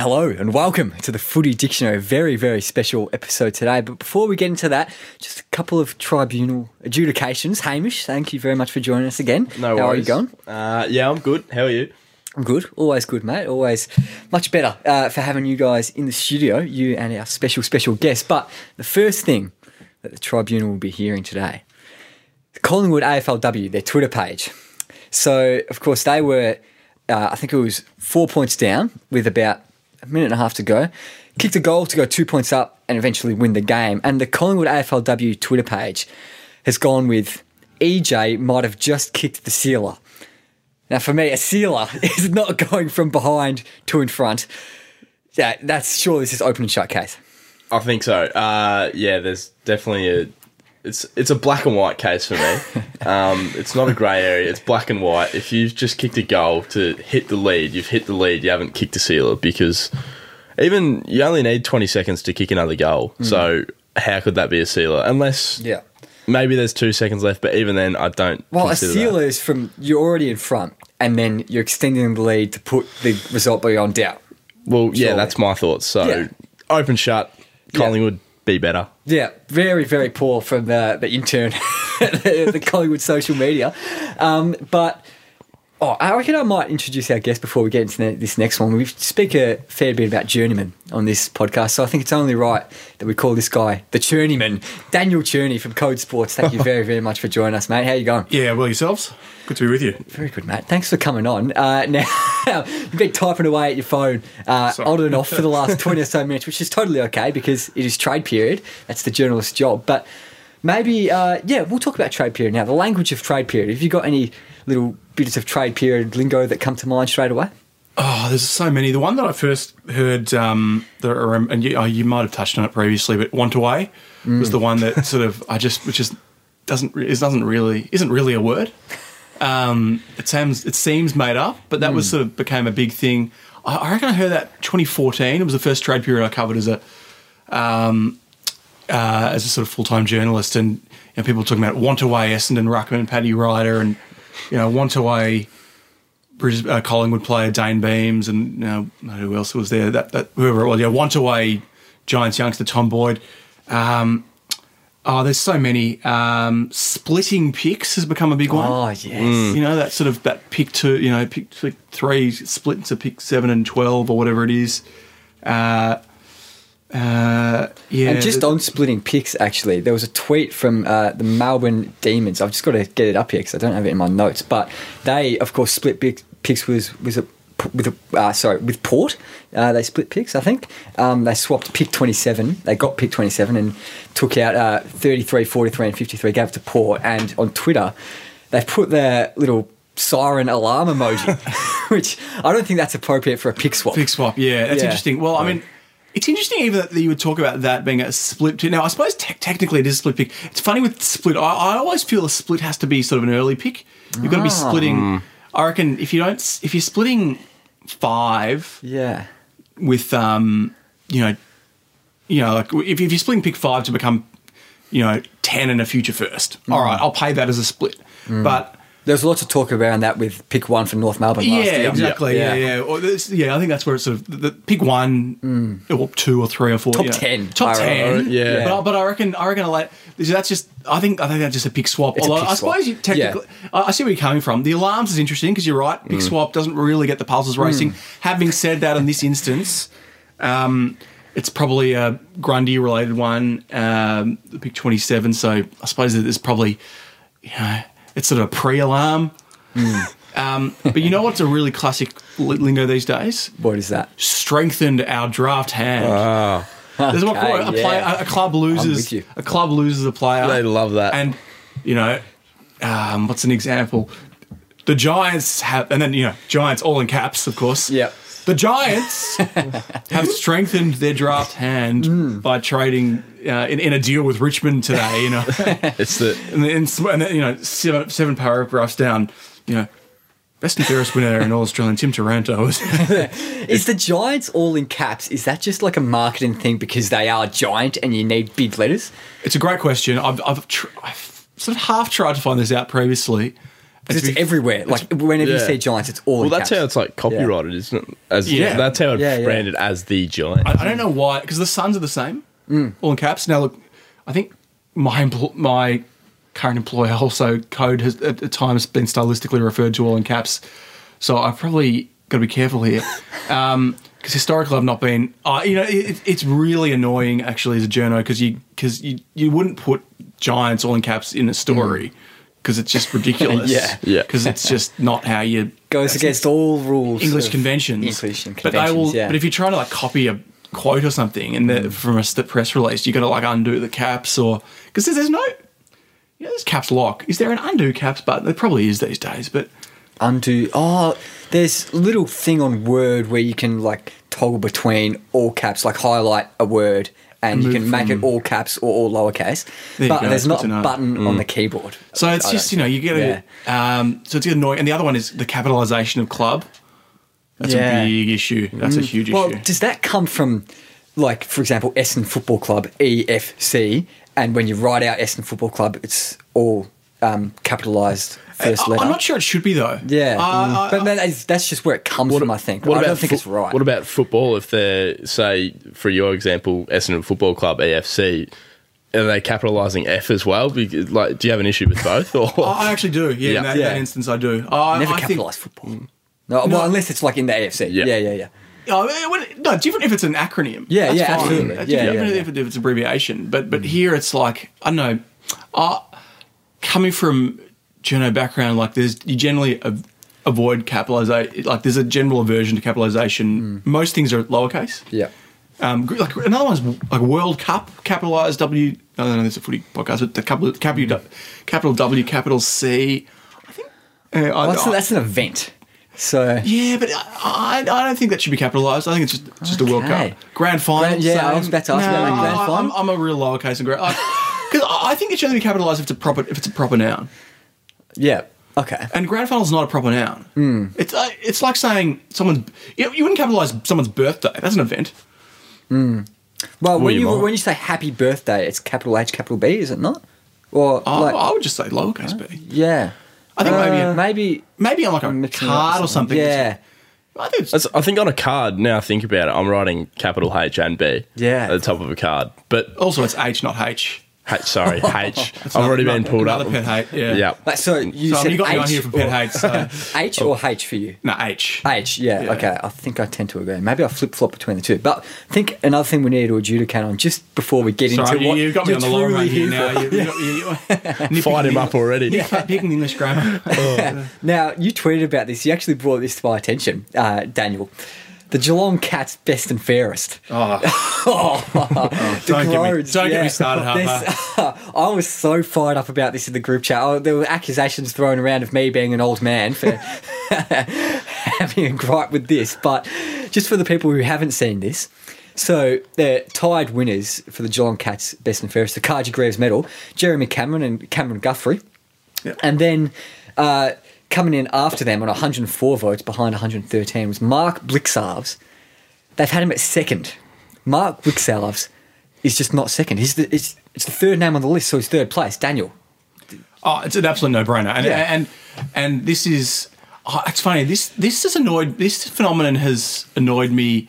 Hello and welcome to the Footy Dictionary. Very, very special episode today. But before we get into that, just a couple of tribunal adjudications. Hamish, thank you very much for joining us again. No How are you worries. going? Uh, yeah, I'm good. How are you? I'm good. Always good, mate. Always much better uh, for having you guys in the studio, you and our special, special guest. But the first thing that the tribunal will be hearing today Collingwood AFLW, their Twitter page. So, of course, they were, uh, I think it was four points down with about a minute and a half to go. Kicked a goal to go two points up and eventually win the game. And the Collingwood AFLW Twitter page has gone with EJ might have just kicked the sealer. Now, for me, a sealer is not going from behind to in front. Yeah, that's surely this is open and shut case. I think so. Uh, yeah, there's definitely a. It's it's a black and white case for me. Um, it's not a grey area. It's black and white. If you've just kicked a goal to hit the lead, you've hit the lead. You haven't kicked a sealer because even you only need 20 seconds to kick another goal. So how could that be a sealer? Unless Yeah. maybe there's two seconds left. But even then, I don't. Well, a sealer That. is from you're already in front, and then you're extending the lead to put the result beyond doubt. Well, yeah, Surely. that's my thoughts. So Yeah. open shut. Collingwood be better. Yeah, very, very poor from the, the intern the, the Collingwood social media. Um, but oh, I reckon I might introduce our guest before we get into this next one. We speak a fair bit about journeyman on this podcast, so I think it's only right that we call this guy the journeyman, Daniel Cherny from Code Sports. Thank you very, very much for joining us, mate. How you going? Yeah, well, yourselves? Good to be with you. Very good, mate. Thanks for coming on. Uh, now, you've been typing away at your phone uh, on and off for the last 20 or so minutes, which is totally okay because it is trade period. That's the journalist's job. But maybe, uh, yeah, we'll talk about trade period now. The language of trade period. Have you got any little bits of trade period lingo that come to mind straight away? Oh, there's so many. The one that I first heard, um, that, I rem- and you, oh, you might have touched on it previously, but want away was the one that sort of I just, which is doesn't it doesn't really isn't really a word. Um, it seems it seems made up, but that was sort of became a big thing. I, I reckon I heard that 2014. It was the first trade period I covered as a um, uh, as a sort of full time journalist, and you know, people were talking about want away Essendon Ruckman, Paddy Ryder, and you know want away Bris- uh, Collingwood player Dayne Beams, and you know, who else was there? That, that whoever it was, yeah, want away Giants youngster Tom Boyd. Um, oh, there's so many. Um, splitting picks has become a big one. Oh, yes. You know that sort of that pick two, you know, pick, pick three split into pick seven and twelve or whatever it is. Uh, uh, yeah, And just on splitting picks, actually, there was a tweet from uh, the Melbourne Demons. I've just got to get it up here because I don't have it in my notes. But they, of course, split pick, picks was was a with a uh, sorry with Port. Uh, they split picks, I think. Um, they swapped pick twenty seven. They got pick twenty seven and took out uh, 33, 43 and fifty three. Gave it to Port. And on Twitter, they've put their little siren alarm emoji, which I don't think that's appropriate for a pick swap. Pick swap, yeah, that's Yeah. interesting. Well, I mean, it's interesting even that you would talk about that being a split. pick. Now, I suppose te- technically it is a split pick. It's funny with split. I, I always feel a split has to be sort of an early pick. You've got to be Ah. splitting. I reckon if you don't, if you're splitting five Yeah. with, um, you know, you know, like if, if you're splitting pick five to become, you know, ten and a future first, all right, I'll pay that as a split. But There's lots of talk around that with pick one for North Melbourne last yeah, year. exactly. Yeah, yeah. Or this, yeah, I think that's where it's sort of the, the pick one or two or three or four. Top yeah. 10, Top ten. reckon. Yeah. But, I- but I reckon I reckon like that's just I think I think that's just a pick swap. It's Although pick I swap. suppose you technically I, I see where you're coming from. The alarms is interesting because you're right. Pick swap doesn't really get the pulses racing. Having said that, in this instance, um, it's probably a Grundy related one. Um, the pick twenty seven. So I suppose that there's probably you know it's sort of a pre alarm. Um, but you know what's a really classic lingo these days? What is that? Strengthened our draft hand. There's what a, yeah. player, a club loses. A club loses a player. They love that. And you know, um, what's an example? The Giants have, and then you know, Giants all in caps, of course. Yep. The Giants have strengthened their draft hand Mm. by trading uh, in, in a deal with Richmond today. You know, it's the and then, and you know, seven, seven paragraphs down, you know, best and fairest winner in All Australian, Tim Taranto. Is the Giants all in caps? Is that just like a marketing thing because they are giant and you need big letters? it's a great question. I've, I've, tr- I've sort of half tried to find this out previously. 'Cause it's be- everywhere. Like whenever you Yeah. see giants, it's all. Well, in that's caps. how it's like copyrighted, isn't it? As Yeah. that's how it's Yeah, yeah. branded as the giant. I, I don't know why, because the Suns are the same, Mm. all in caps. Now, look, I think my empl- my current employer also code has at, at times been stylistically referred to all in caps, so I've probably got to be careful here. Because historically, I've not been. Uh, you know, it, it's really annoying actually as a journo because you because you you wouldn't put giants all in caps in a story because it's just ridiculous. Mm. Yeah. Yeah. Because it's just not how you goes against all rules. English conventions. English and but they will. yeah. But if you're trying to like copy a quote or something and the, from a press release, you got to like undo the caps or because there's, there's no. Yeah, there's caps lock. Is there an undo caps button? There probably is these days, but undo. Oh, there's little thing on Word where you can like toggle between all caps, like highlight a word, and you can make it all caps or all lowercase. There but go, there's not a button on the keyboard. so it's just you know you get a um, so it's annoying. And the other one is the capitalization of club. That's Yeah. Mm. a big issue. That's a huge Well, issue. Well, does that come from, like, for example, Essendon Football Club, EFC, and when you write out Essendon Football Club, it's all um, capitalised first I- letter? I'm not sure it should be though. Yeah, Uh, but that is, that's just where it comes from. I think. I don't think fo- it's right. What about football? If they're say, for your example, Essendon Football Club EFC, are they capitalising F as well? Because, like, do you have an issue with both? Or I actually do. Yeah, Yeah. in that, Yeah. that instance, I do. I, Never I think- capitalise football. No, well, unless it's like in the AFC. Yeah, Yeah. yeah, yeah. Oh, eh, no, different if it's an acronym. Yeah, That's yeah, fine. absolutely. That's Yeah, different yeah, if, it- if it's abbreviation. But but here it's like I don't know. Uh, coming from journo background, like there's you generally av- avoid capitalization. Like there's a general aversion to capitalization. Most things are lowercase. Yeah. Um, like another one's like World Cup, capitalized W. I don't know. There's a footy podcast, but the capital, capital, capital W, capital C. I think. Uh, I, Well, that's, I- that's an event. So yeah, but I, I, I don't think that should be capitalised. I think it's just just a World Cup grand final. Grand- yeah, I same. was about to ask about that grand I- final. I'm, I'm a real lowercase and grand because I, I think it should only be capitalised if it's a proper if it's a proper noun. Yeah, okay. And grand final is not a proper noun. Hmm. It's uh, it's like saying someone's you, you wouldn't capitalise someone's birthday. That's an event. Well, when you you when you say happy birthday, it's capital H, capital B, is it not? Or I, like, I would just say lowercase b. yeah. I think maybe Uh, a- maybe Maybe on like a mixing it up card or something. Yeah, I think I think on a card, now I think about it, I'm writing capital H and B Yeah. at the top of a card. But, also it's H, not H. H, sorry, H. I've already been pulled up. Another pet hate. Yeah. Yeah. Like, so you So said you got me on H here for pet or- hate. So H or H for you? no H. H, yeah, Yeah. okay. I think I tend to agree. Maybe I flip flop between the two. But I think another thing we need to adjudicate on just before we get Sorry, into you, what you've got me you're on the long truly run here here now. for. You, you, you, you, Fired him up already. Picking English grammar. Now, you tweeted about this. You actually brought this to my attention, uh, Daniel. The Geelong Cats best and fairest. Oh, The don't get me, don't get me started, Harper. This- I was so fired up about this in the group chat. Oh, there were accusations thrown around of me being an old man for having a gripe with this. But just for the people who haven't seen this, so the tied winners for the Geelong Cats best and fairest, the Carji Greaves medal, Jeremy Cameron and Cameron Guthrie. Yep. And then uh, coming in after them on 104 votes behind 113 was Mark Blicavs. They've had him at second. Mark Blicavs is just not second. He's the, it's, it's the third name on the list, so he's third place. Daniel. oh, it's an absolute no-brainer. And Yeah. and and this is oh, it's funny. This this has annoyed. This phenomenon has annoyed me.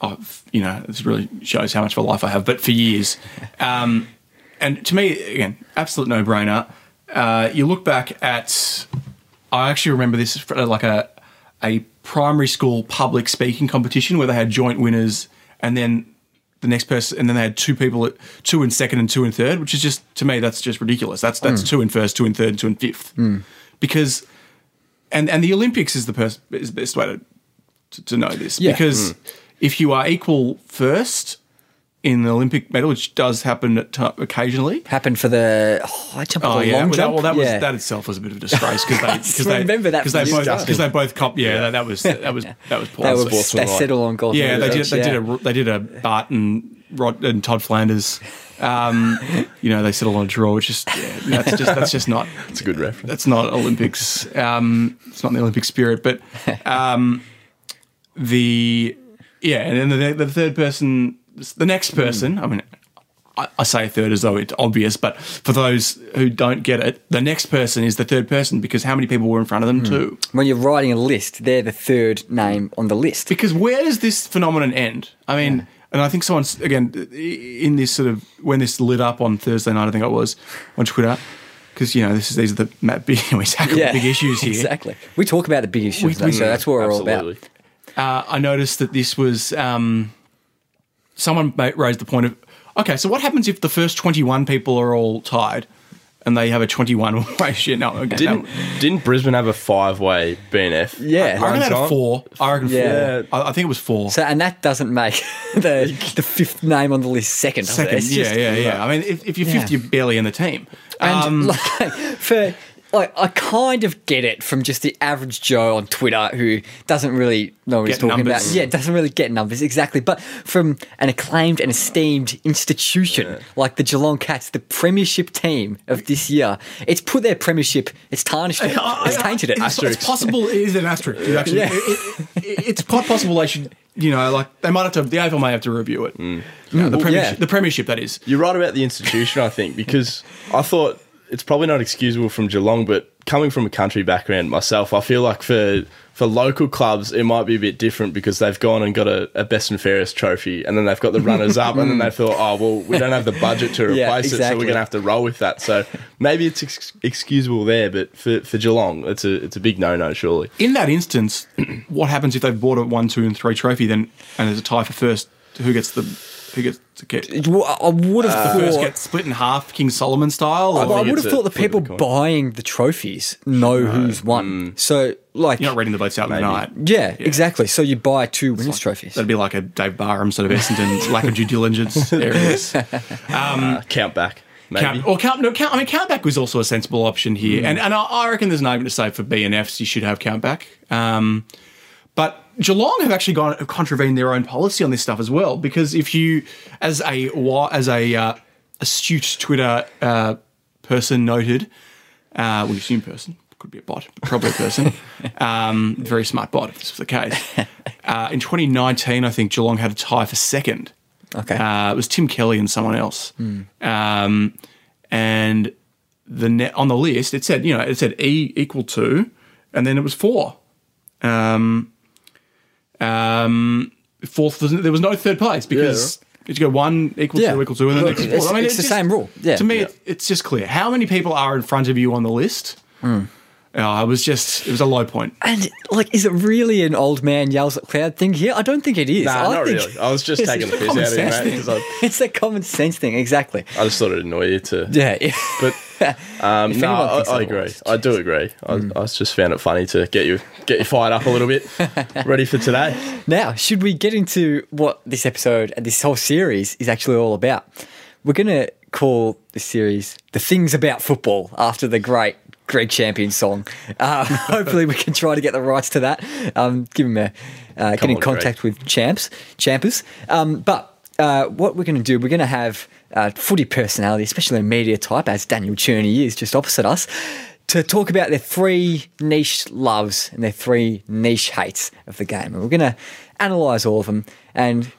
Oh, you know, this really shows how much of a life I have. But for years, um, and to me, again, absolute no-brainer. Uh, you look back at. I actually remember this uh, like a a primary school public speaking competition where they had joint winners, and then the next person, and then they had two people, at, two in second and two in third, which is just to me that's just ridiculous. That's that's mm. two in first, two in third, two in fifth, mm. because and and the Olympics is the pers- is the best way to to, to know this. Yeah. because mm. if you are equal first in the Olympic medal, which does happen at t- occasionally. Happened for the oh, I jump Oh the yeah, long well that, well that was Yeah. that itself was a bit of a disgrace because they because they remember that because from they both because they both cop yeah that, that was that was that was poor. They, were, sports they like- settle on golf. Yeah, they did. They did a. They did a Barton, Rod, and Todd Flanders. Um, you know, they settled on a draw, which is yeah, that's just that's just not It's a good reference. that's not Olympics. Um, it's not the Olympic spirit, but um, the yeah, and then the, the third person, the next person. I mean, I, I say third as though it's obvious, but for those who don't get it, the next person is the third person because how many people were in front of them too? When you're writing a list, they're the third name on the list. Because where does this phenomenon end? I mean, and I think someone's again in this sort of when this lit up on Thursday night, I think it was on Twitter. Because you know this is these are the ma- big we tackle the big issues here. Exactly. We talk about the big issues, We- though, we- so that's what we're all Absolutely. about. uh, I noticed that this was um, someone ma- raised the point of okay, so what happens if the first twenty-one people are all tied and they have a twenty-one ratio? No, okay, Didn't no. didn't Brisbane have a five way BNF? Yeah. I reckon they had time? four. I reckon Yeah. four. I, I think it was four. So, and that doesn't make the the fifth name on the list second. does? Second, yeah, just- yeah, yeah. I mean, if, if you're fifth, you're barely in the team. And Um, like for like I kind of get it from just the average Joe on Twitter who doesn't really know what he's talking numbers. about. Yeah, doesn't really get numbers exactly. But from an acclaimed and esteemed institution like the Geelong Cats, the premiership team of this year, it's put their premiership. It's tarnished it. It's tainted it. It's, it's possible. It is an asterisk. Actually, Yeah. it- it- it's quite possible they should. You know, like they might have to. The AFL may have to review it. Mm. Yeah, the well, premiership. yeah. The premiership. That is. You're right about the institution, I think, because I thought it's probably not excusable from Geelong, but coming from a country background myself, I feel like for for local clubs it might be a bit different because they've gone and got a, a best and fairest trophy, and then they've got the runners up, and then they thought, oh well, we don't have the budget to replace Yeah, it, so we're going to have to roll with that. So maybe it's ex- excusable there, but for, for Geelong, it's a it's a big no no, surely. In that instance, what happens if they've bought a one, two, and three trophy? Then and there's a tie for first. Who gets the? Who gets to get? Well, I would have The first thought. gets split in half, King Solomon style. or- Well, I would have thought the people the buying the trophies know who's won. So, like, You're not reading the votes out in the night. yeah, exactly. So you buy two winners' trophies. That'd be like a Dave Barham sort of Essendon lack of due diligence areas. Uh, count back, maybe. Count, or count, no, count. I mean, countback was also a sensible option here, and and I, I reckon there's an argument to say for B and Fs you should have countback. Um, but Geelong have actually gone contravened their own policy on this stuff as well, because if you, as a as a uh, astute Twitter uh, person noted, uh, we assume person could be a bot, but probably a person, um, very smart bot if this was the case. Uh, in 2019, I think Geelong had a tie for second. Okay. Uh, it was Tim Kelly and someone else. Um, and the net on the list, it said, you know, it said E equal to, and then it was four. Um, um, fourth, was- there was no third place because you go one equal Yeah. to equal to, and then Look, equal it's- four. I mean, it's the same rule. Yeah. To me, Yeah. It, it's just clear. How many people are in front of you on the list? Hmm. It was just, it was a low point. And like, is it really an old man yells at cloud thing here? I don't think it is. Nah, I not think really. I was just taking the piss out of you, sense mate, thing. 'cause I, It's a common sense thing, exactly. I just thought it'd annoy you to. Yeah. But um, no, anyone I, I agree. otherwise, I do agree. I, I just found it funny to get you get you fired up a little bit, ready for today. Now, should we get into what this episode and this whole series is actually all about? We're going to call this series The Things About Football after the great Greg Champion song. Uh, hopefully, we can try to get the rights to that. Um, give him a, uh, get in on, contact with champs, champers. Um, but uh, what we're going to do, we're going to have uh, footy personality, especially a media type, as Daniel Cherny is just opposite us, to talk about their three niche loves and their three niche hates of the game. And we're going to analyse all of them and,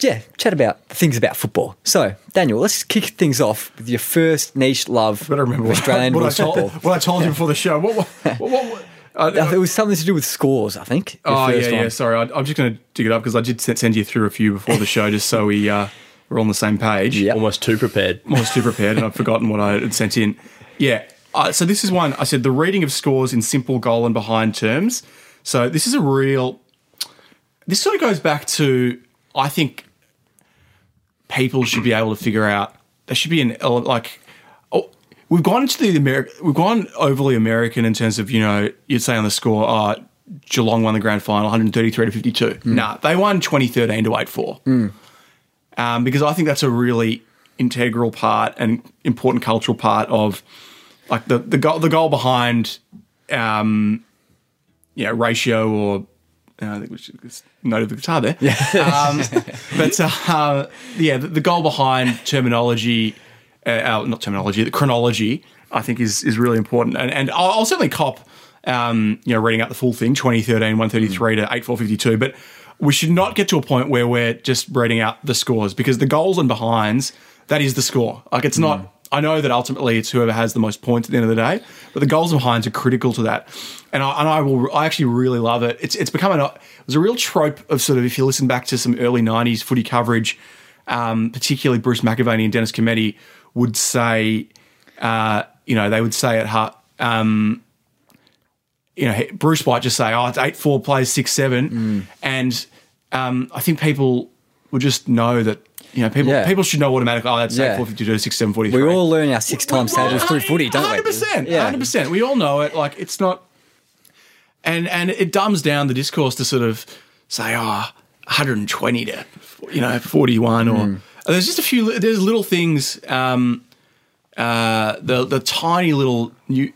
yeah, chat about things about football. So, Daniel, let's kick things off with your first niche love Better remember of what, Australian what, I rules told, football. what I told you before the show. What, what, what, what, uh, It was something to do with scores, I think. Oh yeah, first yeah. Sorry, I, I'm just going to dig it up because I did send send you through a few before the show, just so we uh, we're on the same page. Yep. Almost too prepared. Almost too prepared, and I've forgotten what I had sent in. Yeah. Uh, so this is one. I said the reading of scores in simple goal and behind terms. So this is a real. This sort of goes back to I think people should be able to figure out. There should be an ele- like. Oh, we've gone into the American. We've gone overly American in terms of you know you'd say on the score. Oh, Geelong won the grand final, 133 to 52. Nah, they won 2013 to 84 um, because I think that's a really integral part and important cultural part of like the the goal the goal behind um, you know ratio or uh, I think we should just note the guitar there. Yeah. Um, but uh, yeah, the, the goal behind terminology, uh, uh, not terminology, the chronology, I think is is really important. And and I'll, I'll certainly cop, um, you know, reading out the full thing, 2013, 133 to 8452. But we should not get to a point where we're just reading out the scores because the goals and behinds, that is the score. Like it's not. I know that ultimately it's whoever has the most points at the end of the day, but the goals and behinds are critical to that. And I, and I will. I actually really love it. It's it's become an. It was a real trope of sort of if you listen back to some early '90s footy coverage, um, particularly Bruce McAvaney and Dennis Cometti would say, uh, you know, they would say at heart. Um, you know, Bruce might just say, "Oh, it's eight four plays six seven, and um, I think people would just know that you know people Yeah. people should know automatically. Oh, that's Yeah. eight four fifty two six seven forty three. We all learn our six times tables through footy, don't we? Hundred percent, Yeah. hundred percent. We all know it. Like it's not, and and it dumbs down the discourse to sort of say, oh, 120 to you know 41 or Hmm. there's just a few. There's little things. Um, uh, the the tiny little new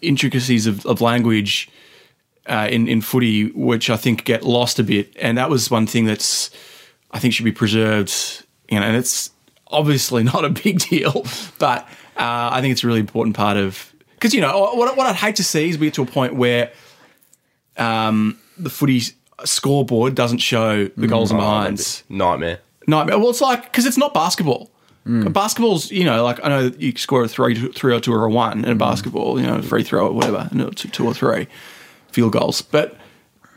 intricacies of, of language uh, in in footy, which I think get lost a bit, and that was one thing that's I think should be preserved. You know, and it's obviously not a big deal, but uh, I think it's a really important part of because you know what what I'd hate to see is we get to a point where um, the footy scoreboard doesn't show the goals and Oh, behinds. Nightmare. Nightmare. Well, it's like because it's not basketball. Basketball's, you know, like I know that you score a three, three or two or a one in a basketball, you know, free throw or whatever, no, two, two or three field goals. But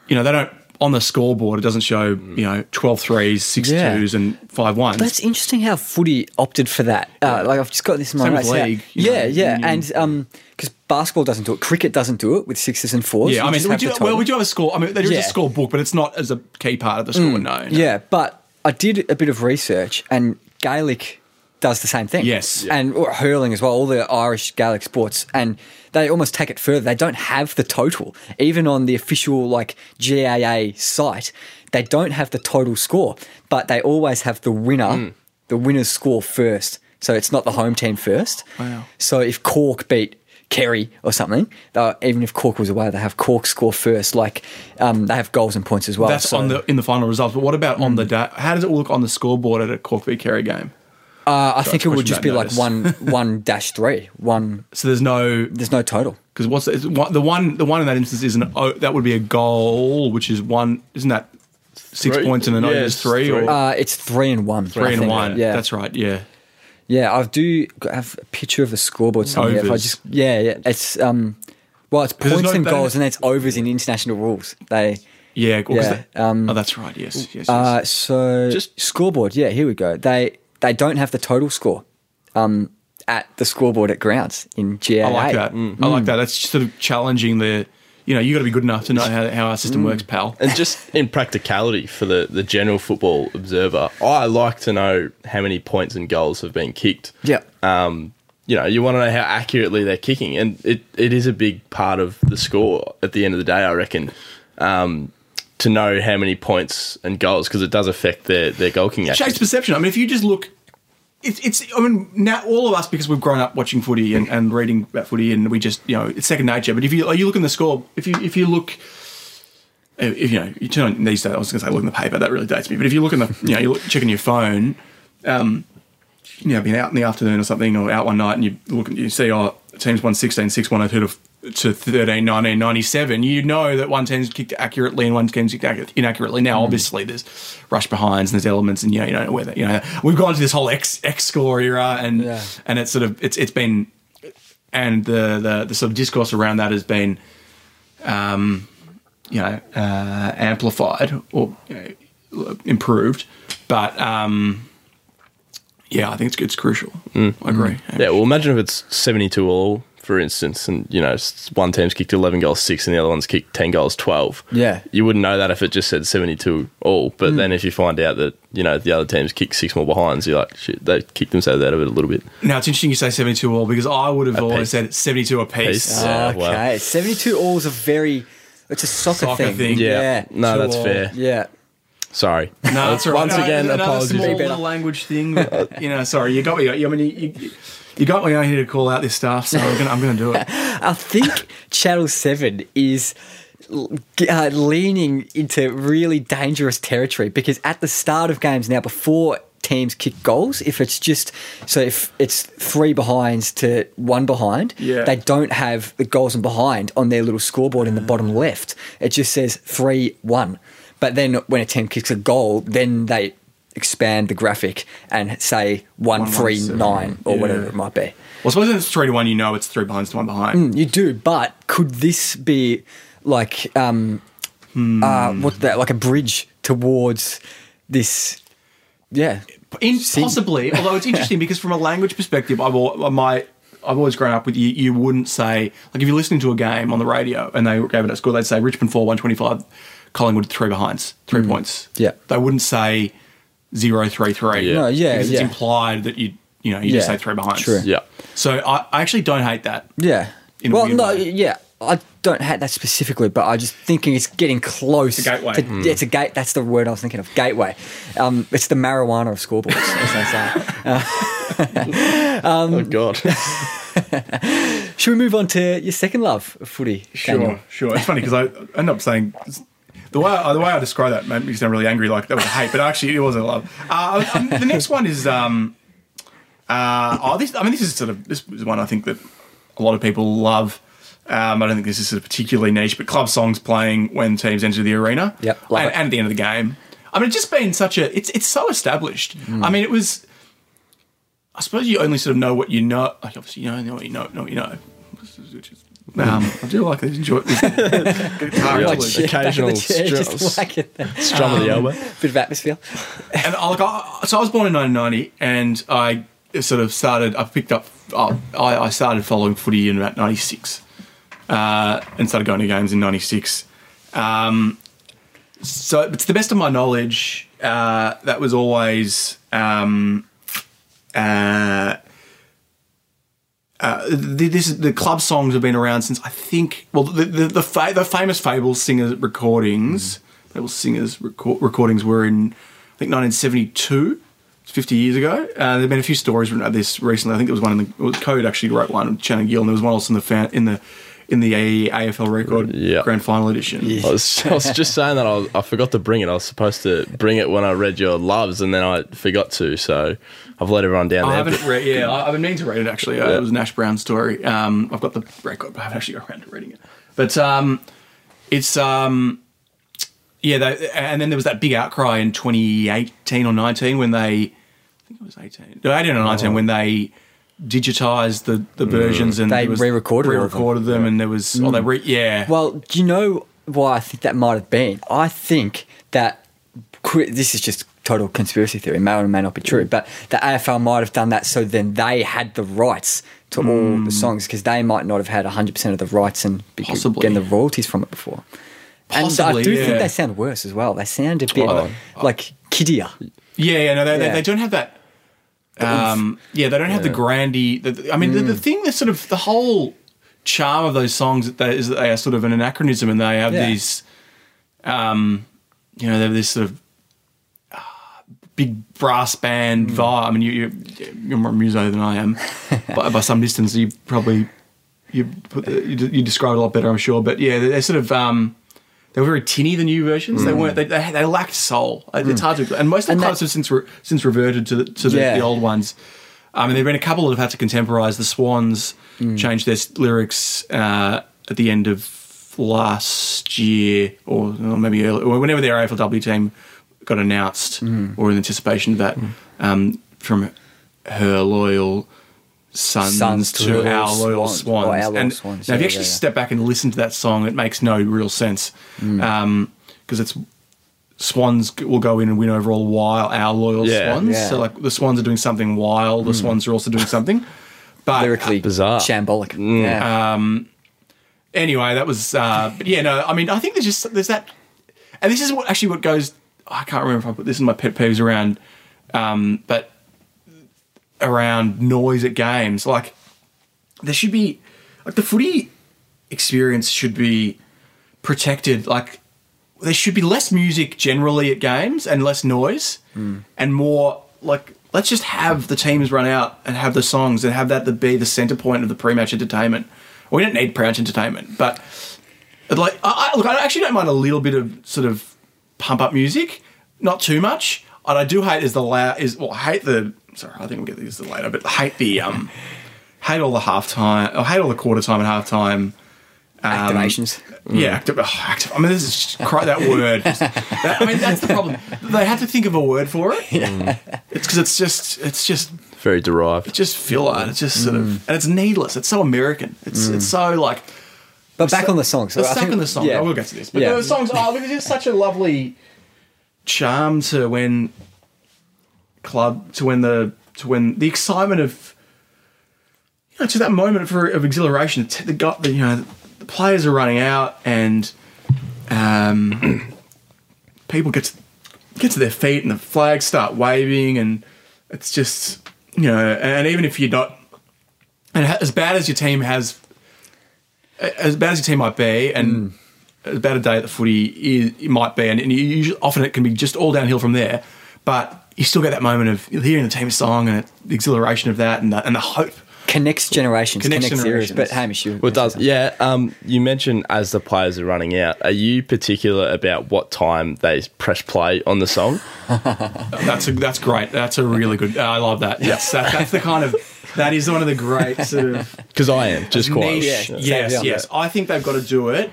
you know, they don't on the scoreboard. It doesn't show, you know, 12 threes, six Yeah. twos, and five ones. That's interesting how footy opted for that. Uh, like I've just got this in my Same with notes. league, you yeah, know, yeah, union. and um, because basketball doesn't do it, cricket doesn't do it with sixes and fours. yeah, You I mean, just we have do, the well, total. we do have a score. I mean, there is Yeah. a score book, but it's not as a key part of the score. no, no. Yeah, but I did a bit of research, and Gaelic does the same thing. Yes. and hurling as well. All the Irish Gaelic sports, and they almost take it further. They don't have the total, even on the official like GAA site. They don't have the total score, but they always have the winner, Hmm. the winner's score first. So it's not the home team first. Wow. So if Cork beat Kerry or something, they'll- even if Cork was away, they have Cork score first. Like um, they have goals and points as well. That's so- on the in the final results. But what about on the da- How does it look on the scoreboard at a Cork v Kerry game? Uh, I think it would just be about like one one dash three. One. So there's no There's no total. because what's the, is one, the one the one in that instance is an o, that would be a goal, which is one. Isn't that six Three. points and an Yeah, over is it's three, three. or Uh, it's three and one. three I and think. one? Yeah, that's right. Yeah, yeah. I do have a picture of the scoreboard somewhere. If I just yeah, yeah. It's um, well, it's points no- and goals, and then it's overs in international rules. They yeah, well, 'cause Yeah, they- um, oh, that's right. Yes, yes. yes. uh, so Just- scoreboard. Yeah, here we go. They they don't have the total score, um, at the scoreboard at grounds in GAA. I like that. I like that. That's sort of challenging the. You know, you got to be good enough to know how, how our system works, pal. And just in practicality for the, the general football observer, I like to know how many points and goals have been kicked. Yeah. Um, you know, you want to know how accurately they're kicking, and it, it is a big part of the score at the end of the day, I reckon, um, to know how many points and goals because it does affect their, their goal kicking shapes perception. I mean, if you just look, it's it's. I mean, now all of us because we've grown up watching footy and, and reading about footy, and we just you know it's second nature. But if you you look in the score, if you if you look. If you know, you turn on these days. I was going to say look in the paper. That really dates me. But if you look in the, you know, you look, checking your phone, um, you know, been out in the afternoon or something, or out one night, and you look, and you see, oh, teams won 16, 6, 102 to, to 13, 19, 97. You know that one team's kicked accurately and one team's kicked accu- inaccurately. Now, obviously, there's rush behinds and there's elements, and you know, you don't know whether you know. We've gone to this whole X X score era, and Yeah. and it's sort of it's it's been, and the the the sort of discourse around that has been, um, you know, uh, amplified or you know, improved, but um, yeah, I think it's it's crucial. I agree. Yeah, well, imagine if it's 72 all, for instance, and, you know, s- one team's kicked 11 goals, 6, and the other one's kicked 10 goals, 12. Yeah. You wouldn't know that if it just said 72 all, but hmm. then if you find out that, you know, the other team's kicked six more behinds, you're like, shit, they kicked themselves out of it a little bit. Now it's interesting you say seventy-two all because I would have always piece. said seventy-two a piece. Piece. Ah, yeah, okay, wow. seventy-two all's a very. It's a soccer, Soccer thing. thing. Yeah. yeah. No, Two that's all. fair. Yeah. Sorry. No, that's all right. Once No, again, another apologies. small Be better. little language thing. but, you know, sorry, you got me. I mean, you, you, you got me out here to call out this stuff, so I'm gonna I'm gonna do it. I think Channel 7 is uh, leaning into really dangerous territory because at the start of games now, before teams kick goals, if it's just so if it's three behinds to one behind, Yeah. they don't have the goals and behind on their little scoreboard in the bottom left. It just says 3 1. But then when a team kicks a goal, then they expand the graphic and say one three nine or Yeah. whatever it might be. Well, I suppose if it's three to one, you know it's three behind to one behind. You do, but could this be like um, uh, what's that? Like a bridge towards this? Yeah, In, possibly, although it's interesting because from a language perspective, I've al- my I've always grown up with you. You wouldn't say like if you're listening to a game on the radio and they gave it a score, they'd say Richmond four one twenty five, Collingwood three behinds, three points. Mm. Yeah. they wouldn't say zero three three. Yeah. No, yeah, because yeah. it's implied that you you know you just Yeah, say three behinds. true. Yeah. So I, I actually don't hate that. yeah. In a well, weird no, way. yeah. I don't hate that specifically, but I just thinking it's getting close. It's a gateway. To, Mm. It's a gate. That's the word I was thinking of. Gateway. Um, it's the marijuana of scoreboards, as they say. oh God. Should we move on to your second love of footy? Daniel? Sure, sure. It's funny because I end up saying the way I, the way I describe that made me sound really angry, like that was a hate, but actually it was a love. Uh, um, the next one is um, uh, oh, this. I mean, this is sort of this is one I think that a lot of people love. Um, I don't think this is sort of particularly niche, but club songs playing when teams enter the arena. Yep, and, and at the end of the game. I mean, it's just been such a. It's it's so established. I mean, it was. I suppose you only sort of know what you know. Like obviously, you know, know what you know, know what you know. Which is, um, I do like this. Enjoy this guitar Like, interlude. yeah, back in the Occasional chair, strums. Strum of the elbow. Bit of atmosphere. and I, like, I, so I was born in 1990, and I sort of started. I picked up. Uh, I, I started following footy in about 96, uh, and started going to games in 96. Um, so, but to the best of my knowledge, uh, that was always. Um, uh, uh, the, this the club songs have been around since I think well the the the, fa- the famous Fables singers recordings Fables singers record, recordings were in I think 1972 it's 50 years ago uh, there've been a few stories about this recently I think there was one in the it was Code actually wrote one with Shannon Gill and there was one also in the fan, in the in the AFL record Yeah. grand final edition I was, I was just saying that I, was, I forgot to bring it. I was supposed to bring it when I read your loves, and then I forgot to. So I've let everyone down I there. haven't read. Yeah, I- I've been meaning to read it actually. Uh, Yeah. It was a Nash Brown story. Um, I've got the record, but I haven't actually got around to reading it. But um, it's um, yeah. They, and then there was that big outcry in 2018 or 19 when they, I think it was 18, no, 18 or 19 when they digitized the the versions and They was- re-recorded all of them. re-recorded them, and there was oh they re, yeah. Well, do you know why I think that might have been? I think that this is just total conspiracy theory, may or may not be true, but the AFL might have done that so then they had the rights to all the songs because they might not have had 100% of the rights and be Possibly. getting the royalties from it before. and I do yeah. think they sound worse as well. They sound a bit Oh. like kiddier. Yeah, yeah, no, they, Yeah. They, don't have that. Um, yeah, they don't have the grandy. The, I mean, the, the thing that sort of the whole charm of those songs is that they are sort of an anachronism, and they have Yeah. these, um, you know, they have this sort of big brass band vibe. I mean, you, you you're more muso than I am, by, by some distance. You probably you put the, you, you describe it a lot better, I'm sure. But yeah, they're, they're sort of. Um, they were very tinny, the new versions. They weren't. They, they, they lacked soul. It's hard to. And most of the clubs have since re, since reverted to the, to the, Yeah. the old ones. I mean, there've been a couple that have had to contemporize. The Swans Mm. changed their lyrics uh, at the end of last year, or, or maybe early, or whenever their AFLW team got announced, Mm. or in anticipation of that, um, from her loyal sons, Sons to, to loyal our loyal swans. swans. Our loyal and swans, now, if you actually yeah, yeah. step back and listen to that song, it makes no real sense Mm. because it's Swans will go in and win over all while our loyal Yeah. Swans. Yeah. So like the Swans are doing something while the Swans are also doing something. But Lyrically Bizarre. shambolic. Yeah. anyway, that was. Uh, but yeah, no, I mean, I think there's just there's that, and this is what actually what goes. I can't remember if I put this in my pet peeves around, um, but around noise at games. Like there should be, like the footy experience should be protected. Like there should be less music generally at games and less noise, and more like let's just have the teams run out and have the songs and have that to be the center point of the pre-match entertainment. We don't need pre-match entertainment, but like I, I, look, I actually don't mind a little bit of sort of pump up music, not too much. And I do hate is the loud is well, I hate the sorry, I think we'll get to this later, but hate the um hate all the halftime, or hate all the quarter time and halftime um, Activations. Yeah, active, oh, active. I mean, this is just, cry that word. Just- that- I mean, that's the problem. They had to think of a word for it. Yeah. Mm. It's because it's just, it's just, Very derived. It's just filler. It's just sort of, mm. and it's needless. It's so American. It's, it's mm. so like. But back on the song. So I stuck think- in the song. Yeah. I will get to this. But Yeah. the songs, are there's such a lovely charm to when club to when the to when the excitement of you know to that moment for, of exhilaration. The got the you know the players are running out and um, people get to, get to their feet and the flags start waving and it's just you know and even if you're not and as bad as your team has as bad as your team might be, and as bad a day at the footy is, it might be, and, and you usually, often it can be just all downhill from there. But you still get that moment of hearing the team song and the exhilaration of that, and the, and the hope. Connects generations, Connects connects, eras. generations. But Hamish, you. Well, it does. Yeah. Um, you mentioned as the players are running out, are you particular about what time they press play on the song? That's a, that's great. That's a really good. I love that. Yes, that, that's the kind of that is one of the great sort of Because I am just quite. niche. Yeah. Yes, Yeah. yes. I think they've got to do it.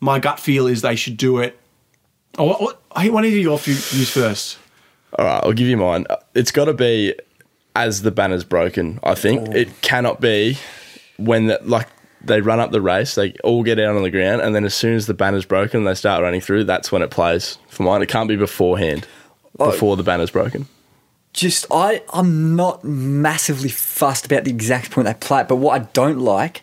My gut feel is they should do it. Oh, what, what, I want to do your views first. All right, I'll give you mine. Uh, it's got to be as the banner's broken. I think Oh. it cannot be when the, like they run up the race, they all get out on the ground, and then as soon as the banner's broken, they start running through. That's when it plays. For mine, it can't be beforehand, Oh. before the banner's broken. Just I I'm not massively fussed about the exact point they play it, but what I don't like,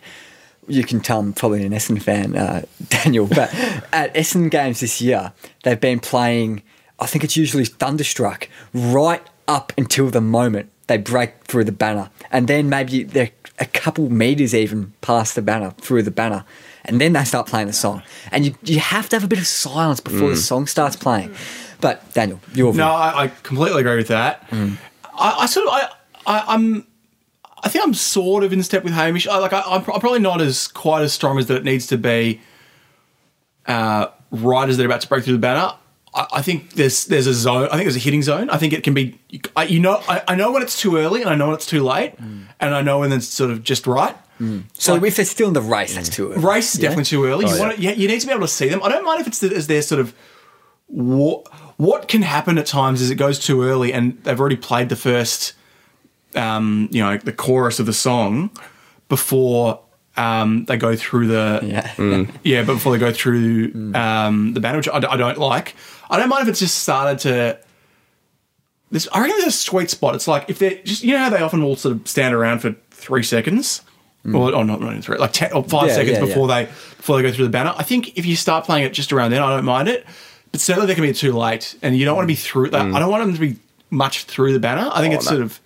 you can tell I'm probably an Essendon fan, uh, Daniel, but at Essendon games this year, they've been playing. I think it's usually Thunderstruck right up until the moment they break through the banner, and then maybe they're a couple meters even past the banner through the banner. And then they start playing the song, and you you have to have a bit of silence before the song starts playing. But Daniel, your view. No, I, I completely agree with that. Mm. I, I sort of, I, I, I'm, I think I'm sort of in step with Hamish. I, like, I, I'm probably not as quite as strong as that it needs to be. Uh, right as they're about to break through the banner, I, I think there's there's a zone. I think there's a hitting zone. I think it can be. You, I, you know, I, I know when it's too early, and I know when it's too late, mm. and I know when it's sort of just right. Mm. So if they're still in the race, that's too early. Race is Yeah? definitely too early. Oh, you yeah. want to, yeah, you need to be able to see them. I don't mind if it's the, as they're sort of what what can happen at times is it goes too early and they've already played the first um, you know the chorus of the song before um, they go through the Yeah. yeah, but before they go through um, the banner, which I, I don't like. I don't mind if it's just started to. This, I reckon there's a sweet spot. It's like if they're just you know how they often will sort of stand around for three seconds, or, or not, not even three, like ten or five Yeah, seconds yeah, before they before they go through the banner. I think if you start playing it just around then, I don't mind it. But certainly they can be too late, and you don't want to be through that. Mm. I don't want them to be much through the banner. I think Oh, it's no. sort of.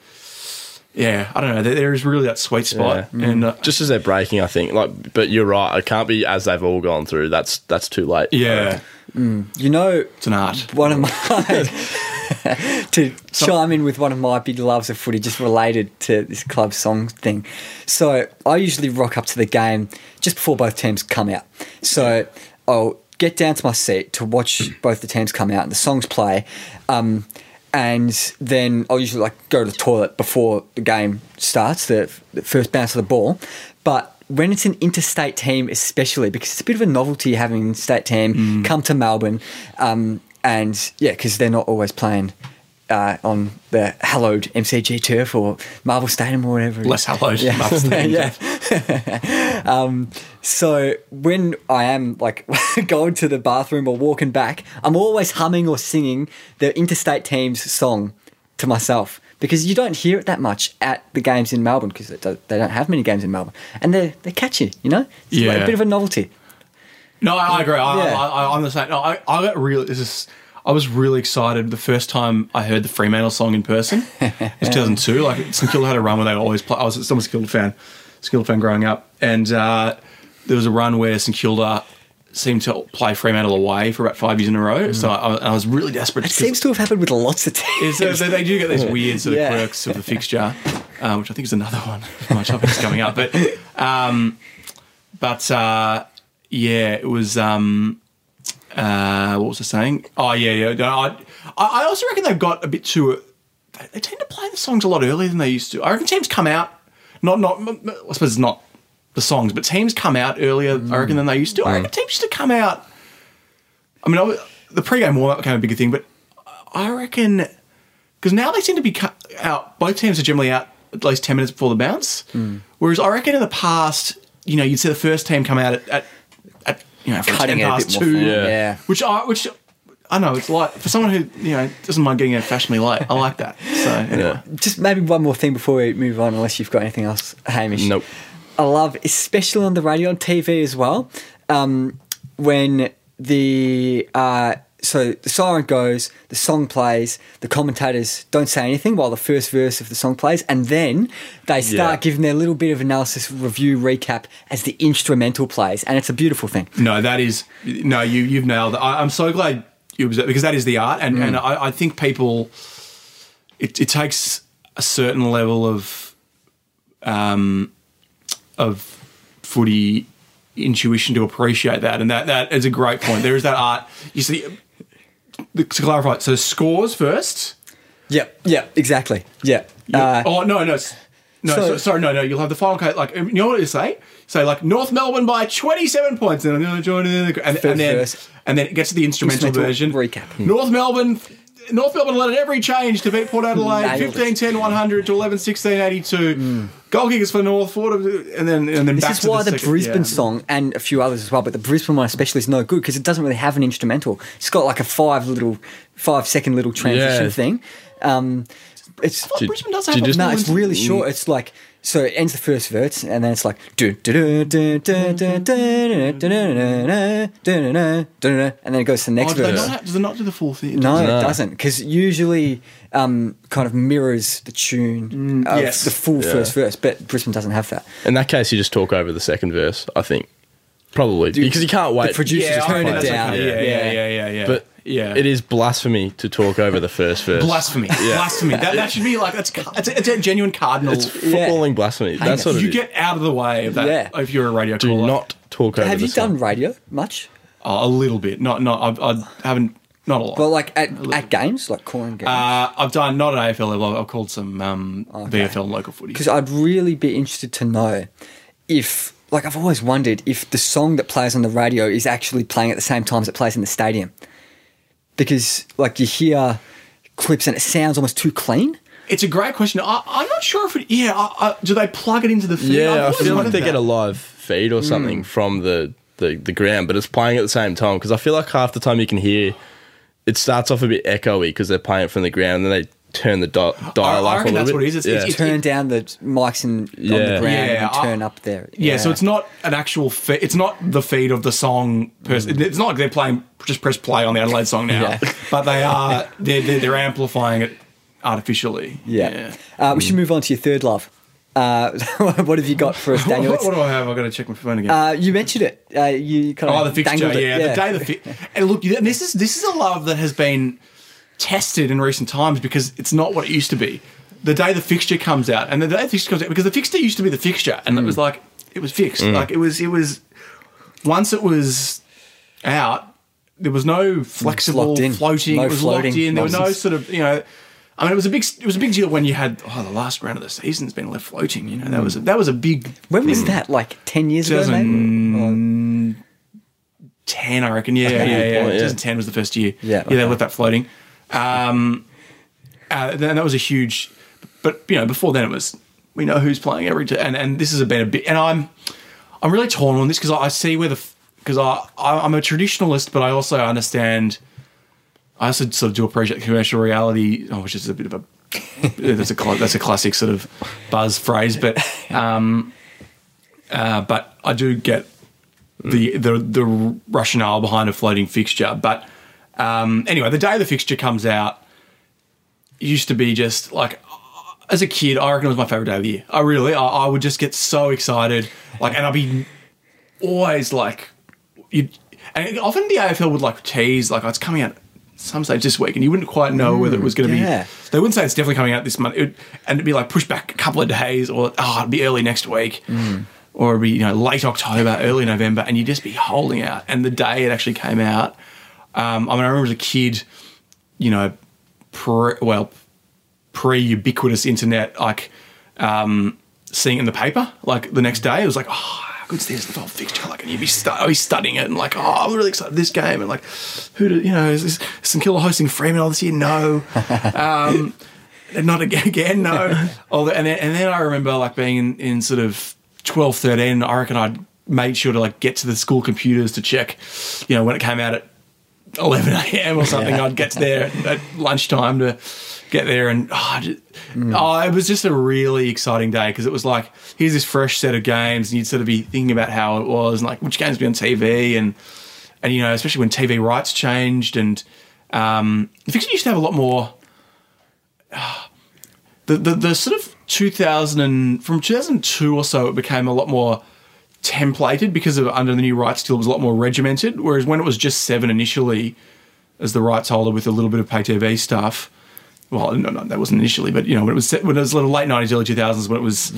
Yeah, I don't know. There, there is really that sweet spot, mm. and uh, Just as they're breaking, I think. Like, but you're right. It can't be as they've all gone through. That's that's too late. yeah, mm. You know, it's an art. one of my to chime in with one of my big loves of footy, just related to this club song thing. So I usually rock up to the game just before both teams come out. So I'll get down to my seat to watch both the teams come out and the songs play. Um, and then I'll usually like go to the toilet before the game starts, the, the first bounce of the ball. But when it's an interstate team, especially because it's a bit of a novelty having an interstate team come to Melbourne, um, and yeah, because they're not always playing uh, on the hallowed MCG turf or Marvel Stadium or whatever. Less hallowed. Yeah, Marvel Stadium yeah. um, so when I am like going to the bathroom or walking back, I'm always humming or singing the interstate team's song to myself because you don't hear it that much at the games in Melbourne because they don't have many games in Melbourne and they're they're catchy, you know. It's like Yeah. a bit of a novelty. No, I, agree. I, Yeah. I, I, I'm the same. No, I, I got really. This is. I was really excited the first time I heard the Fremantle song in person. It's 2002. Like St Kilda had a run where they always play. I was a St Kilda fan, St Kilda fan growing up, and uh, there was a run where St Kilda seemed to play Fremantle away for about five years in a row. So I, I was really desperate. It seems to have happened with lots of teams. Is, they, they do get these weird sort of Yeah. quirks of the fixture, um, which I think is another one. My topic's coming up, but um, but uh, yeah, it was. Um, uh, what was I saying? Oh yeah, yeah. No, I, I also reckon they've got a bit too. They, they tend to play the songs a lot earlier than they used to. I reckon teams come out. Not not. I suppose it's not the songs, but teams come out earlier, I mm. reckon, than they used to. I reckon mm. teams used to come out. I mean, I, the pre-game warm-up became a bigger thing, but I reckon because now they seem to be out. Both teams are generally out at least ten minutes before the bounce. Mm. Whereas I reckon in the past, you know, you'd see the first team come out at, at you know, from Cutting ten it a past bit more two, fun. Yeah. yeah. which I which I know it's like for someone who you know doesn't mind getting out fashionably late. I like that. So anyway, Just maybe one more thing before we move on, unless you've got anything else, Hamish. Nope. I love, especially on the radio and TV as well, um, when the uh, so the siren goes, the song plays, the commentators don't say anything while the first verse of the song plays, and then they start Yeah. giving their little bit of analysis, review, recap as the instrumental plays, and it's a beautiful thing. no, that is no, you you've nailed it. I, I'm so glad you observed because that is the art, and and I, I think people it, it takes a certain level of um of footy intuition to appreciate that, and that that is a great point. There is that art. You see, to clarify, so scores first. Yep, yep, exactly. Yeah. Yeah. Uh, oh no, no, no. so- So, sorry, no, no. You'll have the final code. Like you know what it say? Say like North Melbourne by twenty-seven points, and I'm going to join in, the, and, and then and then it gets to the instrumental, Instrumental version. recap. North Melbourne. North Melbourne led at every change to beat Port Adelaide Nailed 15 10 100 to 11 16 82. Goal kickers for North, Ford, and then and then This back is to why the, the, second- Brisbane yeah. song and a few others as well, but the Brisbane one especially is no good because it doesn't really have an instrumental. It's got like a five little, five second little transition Yeah. thing. Um, it's Do- Brisbane does have you a no, it's really short. It's like so it ends the first verse, and then it's like, and then it goes to the next oh, verse. Does it, not, does it not do the full thing? No, it doesn't, because usually um, kind of mirrors the tune of yes. the full yeah. first verse, but Brisbane doesn't have that. In that case, you just talk over the second verse, I think. Probably. Dude, because you can't wait. The producers yeah, turn it down. Okay. Yeah, yeah, yeah, yeah, yeah. But yeah, it is blasphemy to talk over the first verse. blasphemy. Blasphemy. That, that should be like that's it's a, it's a genuine cardinal. It's footballing blasphemy. That's what it you is. get out of the way of that Yeah. if you're a radio Do caller. not talk over. Have you done song. radio much? Oh, a little bit. Not not. I, I haven't. Not a lot. Well, like at, at games, like calling games. uh, I've done not at AFL level. I've called some um, Okay. VFL local footy. Because I'd really be interested to know if, like, I've always wondered if the song that plays on the radio is actually playing at the same time as it plays in the stadium. Because, like, you hear clips and it sounds almost too clean. It's a great question. I, I'm not sure if it. Yeah, I, I, do they plug it into the feed? I've Yeah, I always feel like wondered they get a live feed or something Mm. from the, the the ground, but it's playing at the same time because I feel like half the time you can hear it starts off a bit echoey because they're playing it from the ground, and then they turn the di- dial I up a reckon little that's bit. what it is. It's- yeah. it's- Turn down the mics and on the ground Yeah, and I- turn up there. Yeah, so it's not an actual. Fe- it's not the feed of the song. Pers- It's not like they're playing. Just press play on the Adelaide song now, Yeah. but they are. They're, they're, they're amplifying it artificially. Yeah. Uh, we should move on to your third love. Uh, what have you got for us, Daniel? what, do I have? I've got to check my phone again. Uh, you mentioned it. Uh, you kind of Oh, the fixture, dangled it. yeah, the day the fi- and look, and this is this is a love that has been tested in recent times because it's not what it used to be. The day the fixture comes out, and the day the fixture comes out, because the fixture used to be the fixture, and Mm. it was like it was fixed, like it was it was once it was out, there was no flexible floating. No it was locked in. There was no sort of you know. I mean, it was a big it was a big deal when you had oh the last round of the season's been left floating. You know that was a, that was a big When was that? Like 10 years ago, maybe? Ten, I reckon. Yeah, yeah, yeah. yeah. 2010 was the first year. Yeah, yeah, they left that floating. Um, uh, and that was a huge. But you know, before then it was we know who's playing every day, and and this has been a bit. And I'm I'm really torn on this because I see where the because I, I I'm a traditionalist, but I also understand. I also sort of do appreciate commercial reality, oh, which is a bit of a that's a that's a classic sort of buzz phrase, but um, uh, but I do get the the the rationale behind a floating fixture. But um, anyway, the day the fixture comes out used to be just like as a kid, I reckon it was my favorite day of the year. I really, I, I would just get so excited, like, and I'd be always like, you. And often the AFL would like tease like, oh, it's coming out some stage this week, and you wouldn't quite know whether it was going to yeah. be. They wouldn't say it's definitely coming out this month, it would, and it'd be like pushed back a couple of days, or oh, it'd be early next week, or it'd be you know late October, early November, and you'd just be holding out. And the day it actually came out, um, I mean, I remember as a kid, you know, pre, well, pre ubiquitous internet, like um, seeing it in the paper, like the next day, it was like, oh, good's this? The whole fixture, like, and you'd be, stu- I'd be studying it and like, oh, I'm really excited for this game, and like, who do you know? Is, is St Kilda hosting Fremantle this year? No. Um, not again, again no. All the, and, then, and then I remember like being in, in sort of 12, 13, I reckon I'd made sure to like get to the school computers to check, you know, when it came out at 11 a.m. or something, Yeah. I'd get to there at lunchtime to get there. And oh, just, oh, it was just a really exciting day because it was like, here's this fresh set of games, and you'd sort of be thinking about how it was and like which games be on TV. And, and you know, especially when TV rights changed and um, the fiction used to have a lot more the, the the sort of 2000 and from 2002 or so it became a lot more templated because of under the new rights deal it was a lot more regimented whereas when it was just seven initially as the rights holder with a little bit of pay TV stuff well no, no that wasn't initially but you know when it was when it was a little late 90s early 2000s when it was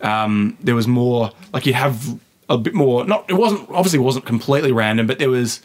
um, there was more like you'd have a bit more not it wasn't obviously it wasn't completely random but there was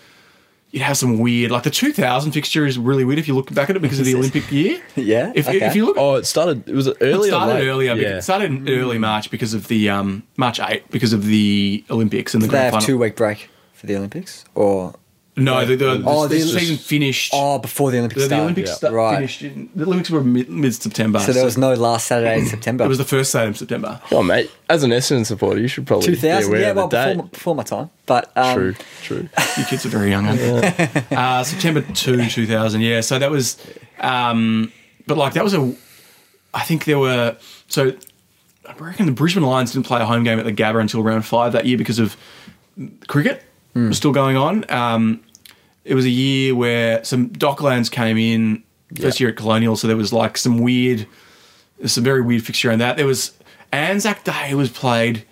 you'd have some weird like the 2000 fixture is really weird if you look back at it because of the Olympic year Yeah, if, okay. if you look Oh, it started. It was early. it started or late? earlier. Yeah. It started in early March because of the um, March eight because of the Olympics and the Did they have final. two week break for the Olympics, or no, the, the, Oh, the, this- season finished. oh before the Olympics the, the? Olympics yeah. sta- Right. finished. In, the Olympics were mid September. So there was no last Saturday in September. It was the first Saturday in September. Oh, mate. As an Essendon supporter, you should probably two be thousand. aware Yeah, of the well, before, date. my- before my time, but um, True, true. Your kids are very young. aren't you? uh, September two, two thousand. Yeah. So that was, um, but like that was a. I think there were so. I reckon the Brisbane Lions didn't play a home game at the Gabba until round five that year because of cricket was still going on. Um, it was a year where some Docklands came in first year at Colonial, so there was like some weird, there's some very weird fixture around that. There was Anzac Day was played.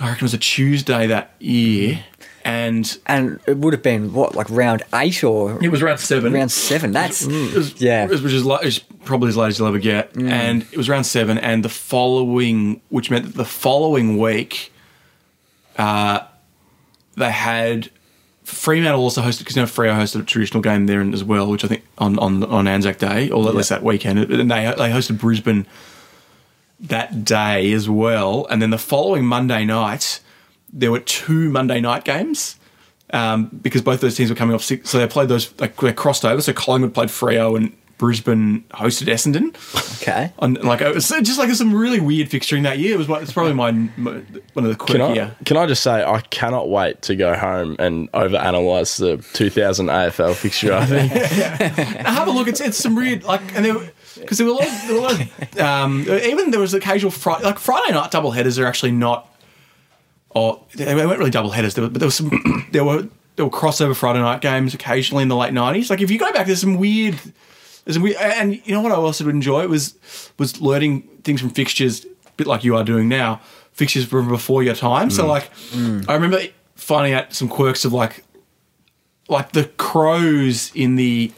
I reckon it was a Tuesday that year, and and it would have been what like round eight or it was round seven. round seven. That's It was- yeah. it was- which is, li- is probably as late as you'll ever get. And it was round seven, and the following, which meant that the following week, uh, they had Fremantle also hosted because you know Freo hosted a traditional game there as well, which I think on on on Anzac Day or at least that weekend, and they they hosted Brisbane that day as well. And then the following Monday night, there were two Monday night games um, because both those teams were coming off sick. So they played those, like, they crossed over. So Collingwood played Freo and Brisbane hosted Essendon. okay. On, like, it was just like some really weird fixturing that year. It was it's probably my, my one of the Can I, can I just say, I cannot wait to go home and overanalyze the 2000 AFL fixture. I think Now, have a look. It's it's some weird like, and there because there were a lot. Of, there were a lot of, um, even there was occasional Friday like Friday night double headers are actually not. Or they weren't really double headers, there were, but there was some. there were there were crossover Friday night games occasionally in the late nineties. Like if you go back, there's some weird. Some and you know what I also would enjoy was was learning things from fixtures, a bit like you are doing now. Fixtures from before your time. So like, I remember finding out some quirks of like like the Crows in the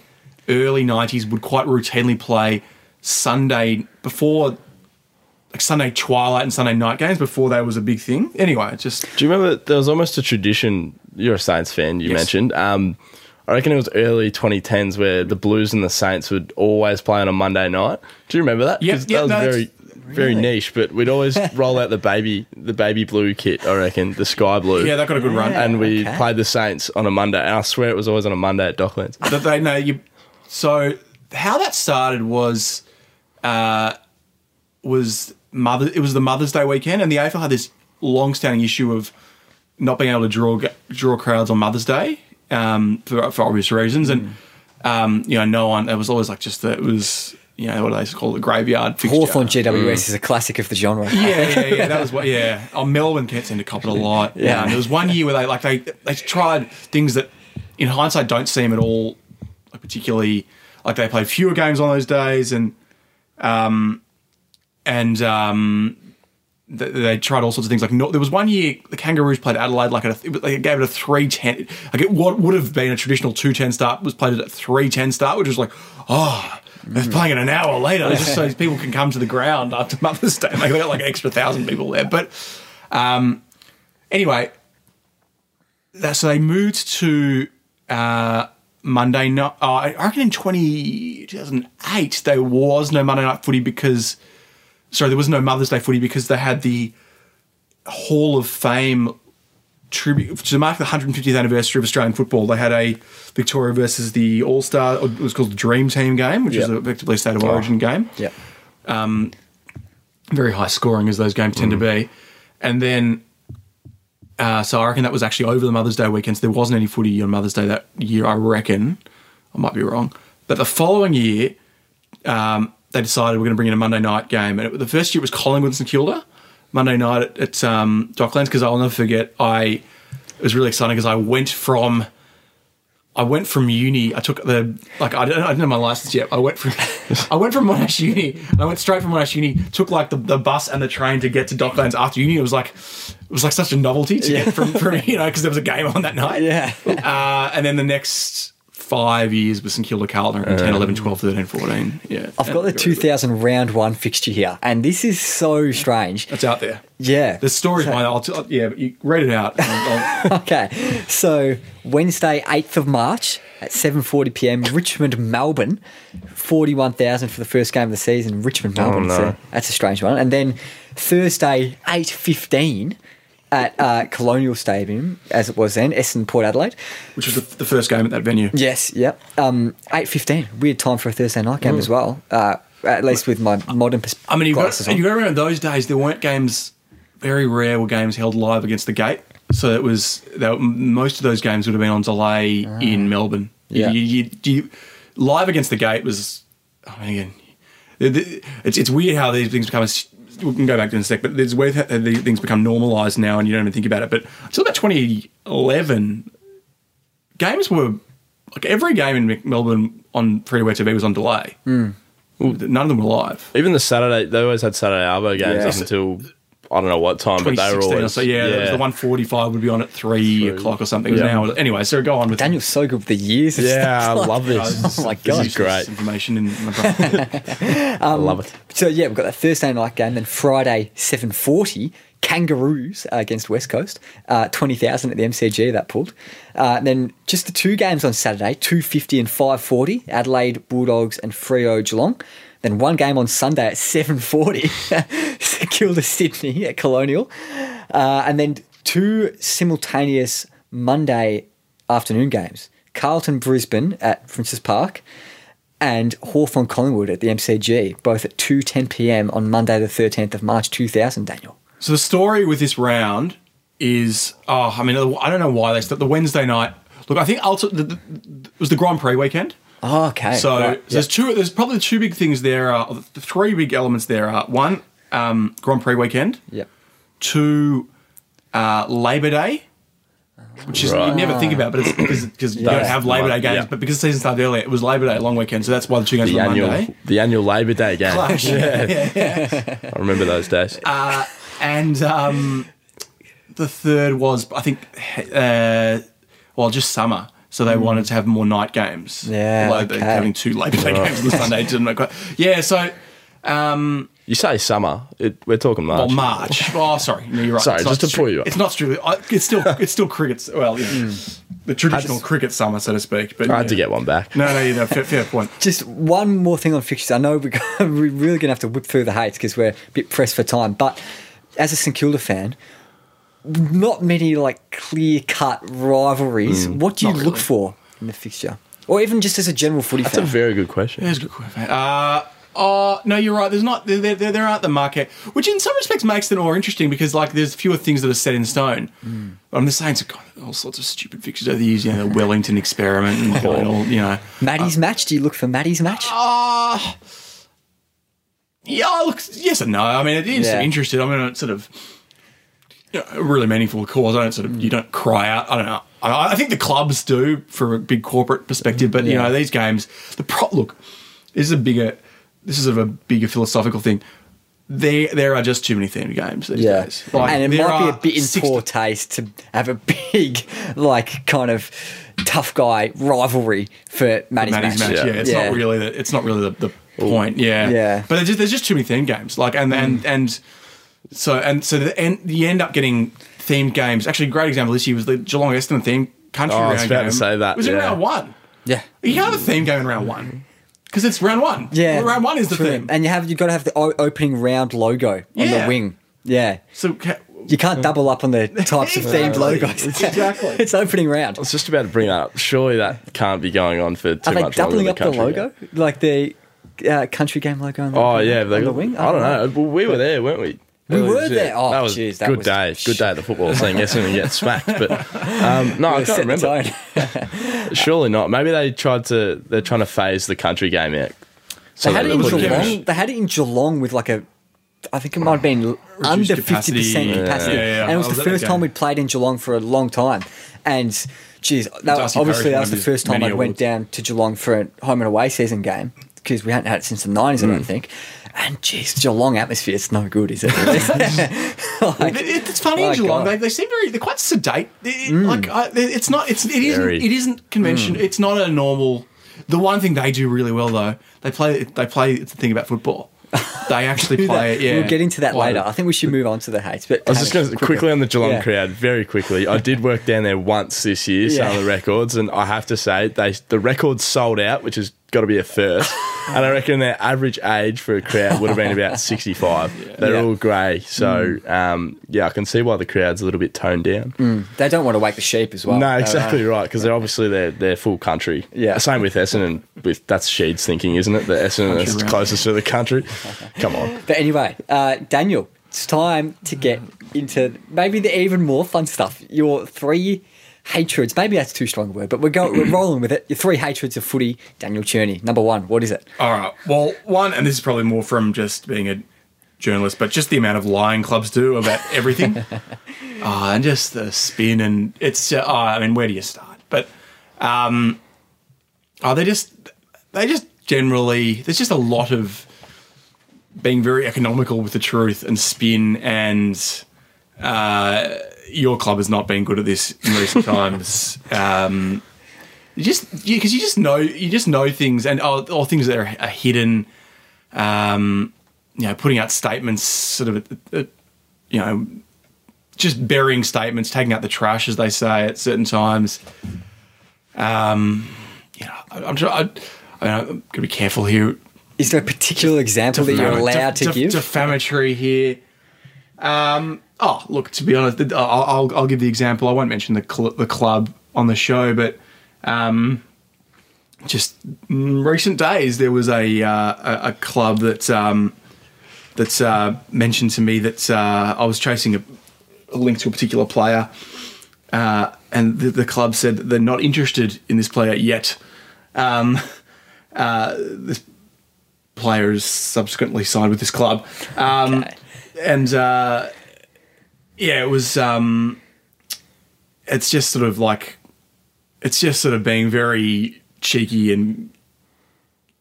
early '90s would quite routinely play Sunday before, like Sunday twilight and Sunday night games before that was a big thing. Anyway, just Do you remember there was almost a tradition? You're a Saints fan, you Yes. mentioned. Um, I reckon it was early 2010s where the Blues and the Saints would always play on a Monday night. Do you remember that? Yep, 'Cause yep, that was no, very, it's- very niche. But we'd always roll out the baby, the baby blue kit. I reckon the sky blue. yeah, that got a good run. And we Okay. played the Saints on a Monday. And I swear it was always on a Monday at Docklands. that they know you. So how that started was, uh, was mother. It was the Mother's Day weekend, and the AFL had this long-standing issue of not being able to draw draw crowds on Mother's Day um, for for obvious reasons, and um, you know, no one. It was always like just that. It was you know what do they call it, the graveyard fixture. Hawthorn GWS is a classic of the genre. Yeah, yeah, yeah. That was what. Yeah. Oh, Melbourne can't seem to cop it a lot. Yeah. Um, there was one year where they like they they tried things that, in hindsight, don't seem at all like particularly like they played fewer games on those days and, um, and um, th- they tried all sorts of things. Like no, there was one year the Kangaroos played Adelaide like at a, gave it a three ten. Like it, what would have been a traditional two ten start was played at a three ten start, which was like oh. They're playing it an hour later just so people can come to the ground after Mother's Day. Like they got like an extra thousand people there. But um, anyway, that, so they moved to uh, Monday night. Uh, I reckon in 20, 2008 there was no Monday night footy because sorry, there was no Mother's Day footy because they had the Hall of Fame tribute to mark the 150th anniversary of Australian football. They had a Victoria versus the All Star. It was called the Dream Team game, which is Yep. effectively a state of origin game. Yeah. Um, Very high scoring as those games tend to be, and then. Uh, so I reckon that was actually over the Mother's Day weekend. So there wasn't any footy on Mother's Day that year. I reckon. I might be wrong, but the following year, um, they decided we're going to bring in a Monday night game. And it, the first year was Collingwood and St Kilda, Monday night at, at um, Docklands. Because I'll never forget, I it was really exciting because I went from I went from uni. I took the like I don't, I didn't have my license yet. I went from I went from Monash Uni. And I went straight from Monash Uni. Took like the, the bus and the train to get to Docklands after uni. It was like it was like such a novelty to get from, from you know because there was a game on that night. Yeah. Uh, and then the next five years with St Kilda, Carlton, 10, uh, 11, 12, 13, 14. Yeah. I've got the 2000 round one fixture here, and this is so strange. That's out there. Yeah. The story's mine. I'll t- yeah, but you read it out. I'll- I'll- Okay, so Wednesday, 8th of March at 7:40 p.m. Richmond, Melbourne, 41,000 for the first game of the season. Richmond, oh, Melbourne. no. so that's a strange one. And then Thursday, 8:15 at uh, Colonial Stadium, as it was then, Essendon, Port Adelaide. which was the, the first game at that venue. Yes, yep. Um, 8:15, weird time for a Thursday night game as well. Uh, at least with my modern perspective. I mean, you've got, you got to remember those days, there weren't games, very rare were games held live against the gate. So it was, they were, most of those games would have been on delay in Melbourne. Yeah. You, you, you, live against the gate was, I mean, again, it's, it's weird how these things become, a we can go back to in a sec, but it's weird how uh, these things become normalised now and you don't even think about it. But until about 2011, games were, like every game in Melbourne on free to TV was on delay. Hmm. None of them were live. Even the Saturday, they always had Saturday Arvo games Yeah. up until I don't know what time, but they were 2016 or always so. Yeah, that was the 145 would be on at three o'clock or something. Yeah. Now, anyway, so go on with Daniel's so good with the years. Yeah, stuff. I Like- love this. Oh my This god! is great. information in my brain. I love it. So yeah, we've got that Thursday night game. Then Friday, seven forty, Kangaroos uh, against West Coast. Uh, Twenty thousand at the MCG that pulled. Uh, then just the two games on Saturday, two fifty and five forty. Adelaide Bulldogs and Freo Geelong. Then one game on Sunday at seven forty, Kilda Sydney at Colonial, uh, and then two simultaneous Monday afternoon games. Carlton Brisbane at Princes Park and Hawthorn Collingwood at the MCG, both at 2.10 p.m. on Monday the 13th of March 2000, Daniel. so the story with this round is, oh, I mean, I don't know why they start the Wednesday night. Look, I think ulti- the, the, it was the Grand Prix weekend. Oh, okay. So right, there's two. There's probably two big things there. Are the three big elements there are one, um, Grand Prix weekend. Yep. Two, uh, Labor Day. Which is you never think about, but it's because because you don't have Labor Day games, yeah. but because the season started earlier, it was Labor Day long weekend, so that's why the two games The were annual, Monday. the annual Labor Day game. Clash. I remember those days. Uh, and um, the third was, I think, uh, well, just summer. So they wanted to have more night games. Yeah, Although they're okay. having two Labor Day games on the Sunday. Didn't make quite. Yeah, so, um, you say summer, it, we're talking March. well, March. Oh, sorry. No, you're right. Sorry, It's just to pull you up. It's not strictly, it's still, it's still cricket's, well, yeah, the traditional cricket summer, so to speak. But I had to get one back. No, no, you know, fair, fair point. Just one more thing on fixtures. I know we're, we're really going to have to whip through the hates because we're a bit pressed for time. But as a St Kilda fan, not many like clear cut rivalries. what do you look really. for in the fixture? Or even just as a general footy That's a very good question. That's a good question. Uh, oh, no, you're right. There's not, there, there, there aren't the market, which in some respects makes it more interesting because, like, there's fewer things that are set in stone. But I'm the Saints have got all sorts of stupid fixtures over the years, you know, the Wellington experiment and all, you know. Maddie's match? Do you look for Maddie's match? Uh, yeah, look, yes and no. I mean, it is Yeah. interested. I mean, it's sort of you know, a really meaningful cause. I don't sort of, you mm. don't cry out. I don't know. I, I think the clubs do for a big corporate perspective, but you Yeah. know, these games, the pro, look, this is a bigger, this is sort of a bigger philosophical thing. There, there are just too many themed games these Yeah, days. and it there might be are a bit in 60 poor taste to have a big, like, kind of tough guy rivalry for Maddie's, Maddie's match. Yeah. Yeah, it's not really the it's not really the, the point. Yeah, Yeah. But there's just, there's just too many themed games. Like and and mm. and so and so the end you end up getting themed games. Actually, a great example this year was the Geelong Essendon themed country Oh, I round was about to say that, It was in yeah. round one. Yeah. You can't have a theme game in round one because it's round one. Yeah, Well, round one is the true. theme. and you have you got to have the opening round logo on Yeah. the wing. Yeah, So ca- You can't double up on the types of themed logos. Exactly. it's opening round. I was just about to bring that up. Surely that can't be going on for too Are they much doubling longer up than the logo? game. Like the uh, country game logo on the, Oh yeah, on they the got, wing? I don't know. Well, we were there, weren't we? We Holy were shit. there. Oh, that was jeez, that good was- day. Good day at the football. Saying yes and get smacked, but um, no, I can't remember. Surely not. Maybe they tried to. They're trying to phase the country game out. So They had it in put put Geelong. They had it in Geelong with like a, I think it might have been under fifty capacity. percent Yeah. capacity, Yeah, yeah, and it was I the was at that first time we'd played in Geelong for a long time. And geez, that, Darcy obviously that was the first time I went down to Geelong for a home and away season game because we hadn't had it since the nineties, I don't Mm. think. And geez, Geelong atmosphere, it's no good, is it? Like, It- it's funny in Geelong. They, they seem very. They're quite sedate. It- it- mm. Like I, it's not. It's it isn't. Very. It isn't convention. Mm. It's not a normal. The one thing they do really well though, they play. They play. It's the thing about football. They actually play. it. Yeah, we'll get into that later. I think we should move on to the hates. But I was just going to quickly on the Geelong Yeah. crowd, very quickly. I did work down there once this year, Yeah. some of the records, and I have to say they the records sold out, which has got to be a first. and I reckon their average age for a crowd would have been about sixty five. They're Yeah. all grey, so um, yeah, I can see why the crowd's a little bit toned down. They don't want to wake the sheep as well. No, Uh, exactly right, because they're obviously they're they're full country. Yeah. same with Essendon. With that's Sheed's thinking, isn't it? The Essendon is round. closest to the country. Come on. But anyway, uh, Daniel, it's time to get into maybe the even more fun stuff. Your three hatreds. Maybe that's too strong a word, but we're going. We're rolling with it. Your three hatreds of footy. Daniel Cherny. Number one. What is it? All right. Well, one, and this is probably more from just being a journalist, but just the amount of lying clubs do about everything, uh, and just the spin, and it's. Uh, oh, I mean, where do you start? But, um, oh, they just, they just generally. There's just a lot of being very economical with the truth and spin, and uh, your club has not been good at this in recent times. Um, you just because you, just know you just know things and all, all things that are, are hidden. Um, you know, putting out statements, sort of, uh, you know, just burying statements, taking out the trash, as they say at certain times. Um, you know, I, I'm, try- I, I mean, I'm going to be careful here. Is there a particular example that you're Defam- allowed to def- give? defamatory here. Um, oh, look, to be honest, I'll, I'll, I'll give the example. I won't mention the cl- the club on the show, but um, just in recent days there was a uh, a, a club that um, that's uh, mentioned to me that uh, I was chasing a, a link to a particular player, uh, and the, the club said that they're not interested in this player yet. Um, uh, this player is subsequently signed with this club. Um, Okay. And uh, yeah, it was. Um, it's just sort of like, it's just sort of being very cheeky and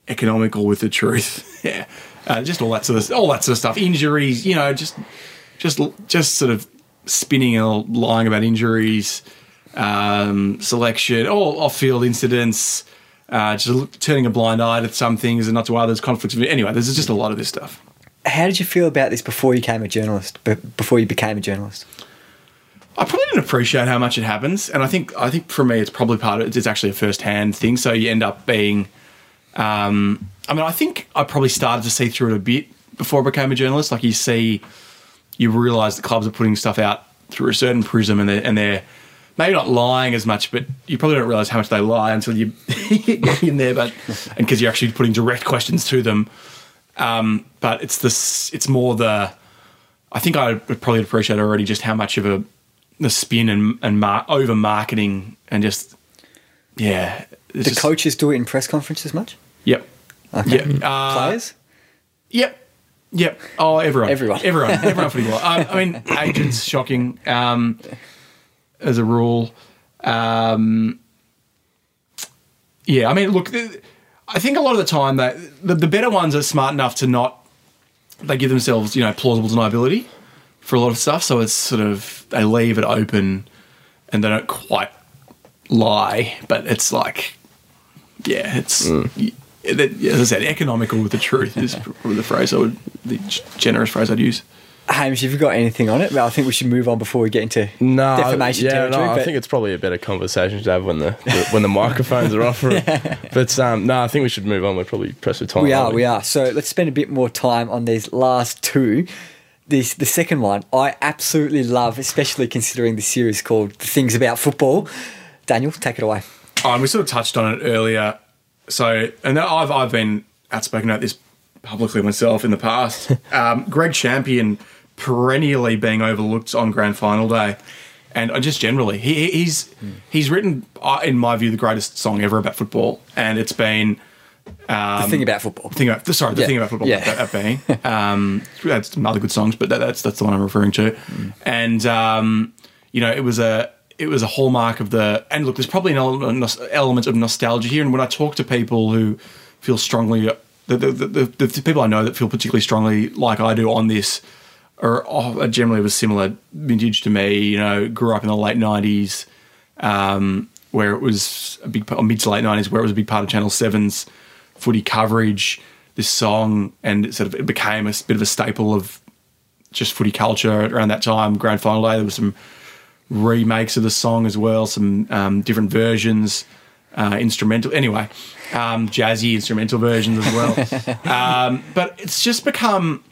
economical with the truth. yeah, uh, just all that sort of all that sort of stuff. Injuries, you know, just just just sort of spinning and lying about injuries, um, selection, all off-field incidents. Uh, just turning a blind eye to some things and not to others. Conflicts. Anyway, there's just a lot of this stuff. How did you feel about this before you became a journalist? Before you became a journalist? I probably didn't appreciate how much it happens, and I think I think for me it's probably part of. It's actually a first hand thing, so you end up being. Um, I mean, I think I probably started to see through it a bit before I became a journalist. Like you see, you realise the clubs are putting stuff out through a certain prism, and they're and they're maybe not lying as much, but you probably don't realise how much they lie until you get in there. But and because you're actually putting direct questions to them. Um, but it's this. It's more the. I think I would probably appreciate already just how much of a the spin and and mar- over marketing and just yeah. The just- coaches do it in press conferences much? Yep. Okay. Yep. Uh, Players? Yep. Yep. Oh, everyone. Everyone. Everyone. Everyone pretty well. I, I mean, agents, shocking um, as a rule. Um, yeah, I mean, look, I think a lot of the time that the, the better ones are smart enough to not, they give themselves, you know, plausible deniability for a lot of stuff. So it's sort of, they leave it open and they don't quite lie, but it's like, yeah, it's, mm. y- that- as I said, economical with the truth is probably the phrase I would, the generous phrase I'd use. Hamish, have you got anything on it? Well, I think we should move on before we get into No, defamation yeah, territory. no, I think it's probably a better conversation to have when the, the when the microphones are off. For it. But um, no, I think we should move on. We're probably pressed for time. we are, aren't we are. So let's spend a bit more time on these last two. this the second one I absolutely love, especially considering the series called The Things About Football. Daniel, take it away. Oh, we sort of touched on it earlier. So, and I've I've been outspoken about this publicly myself in the past. Um, Greg Champion perennially being overlooked on Grand Final day, and just generally, he, he's he's written, uh, in my view, the greatest song ever about football, and it's been the thing about football. The thing about sorry, the Yeah. thing about football. Yeah. That, that being, um, that's some other good songs, but that, that's that's the one I'm referring to. And um, you know, it was a it was a hallmark of the. And look, there's probably an element, element of nostalgia here. And when I talk to people who feel strongly, the the, the, the, the people I know that feel particularly strongly like I do on this. Are, are generally of a similar vintage to me. You know, grew up in the late '90s, um, where it was a big part, mid to late '90s, where it was a big part of Channel 7's footy coverage. This song and it sort of it became a bit of a staple of just footy culture around that time. Grand final day, there was some remakes of the song as well, some um, different versions, uh, instrumental. Anyway, um, jazzy instrumental versions as well. um, but it's just become.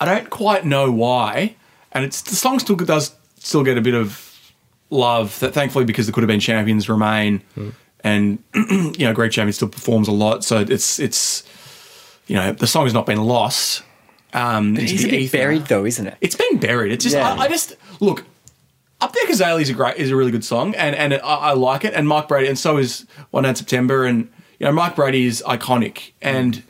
I don't quite know why, and it's the song still does still get a bit of love. That thankfully because there could have been champions remain, and you know, Greg Champion still performs a lot. So it's it's you know the song has not been lost. Um, into It's the ether. buried though, isn't it? It's been buried. It's just Yeah. I, I just look up there. Cazaly is a great is a really good song, and and I, I like it. And Mike Brady, and so is One Night September, and you know Mike Brady is iconic. And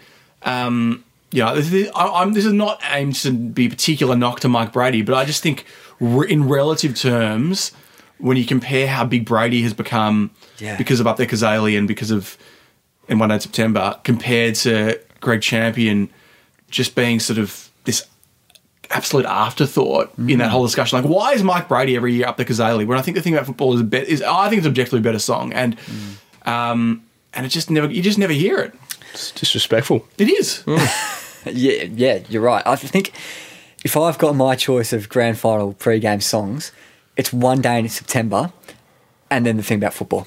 um, you know this is, I, I'm this is not aimed to be a particular knock to Mike Brady, but I just think re- in relative terms, when you compare how big Brady has become Yeah. because of Up There Cazaly and because of in One Night in September, compared to Greg Champion just being sort of this absolute afterthought in Mm-hmm. that whole discussion. Like, why is Mike Brady every year up there Cazaly? When I think the thing about football is a bet is I think it's objectively a better song, and Mm. um, and it just never you just never hear it. It's disrespectful. It is. Yeah, yeah, you're right. I think if I've got my choice of grand final pre-game songs, it's one day in September, and then the thing about football,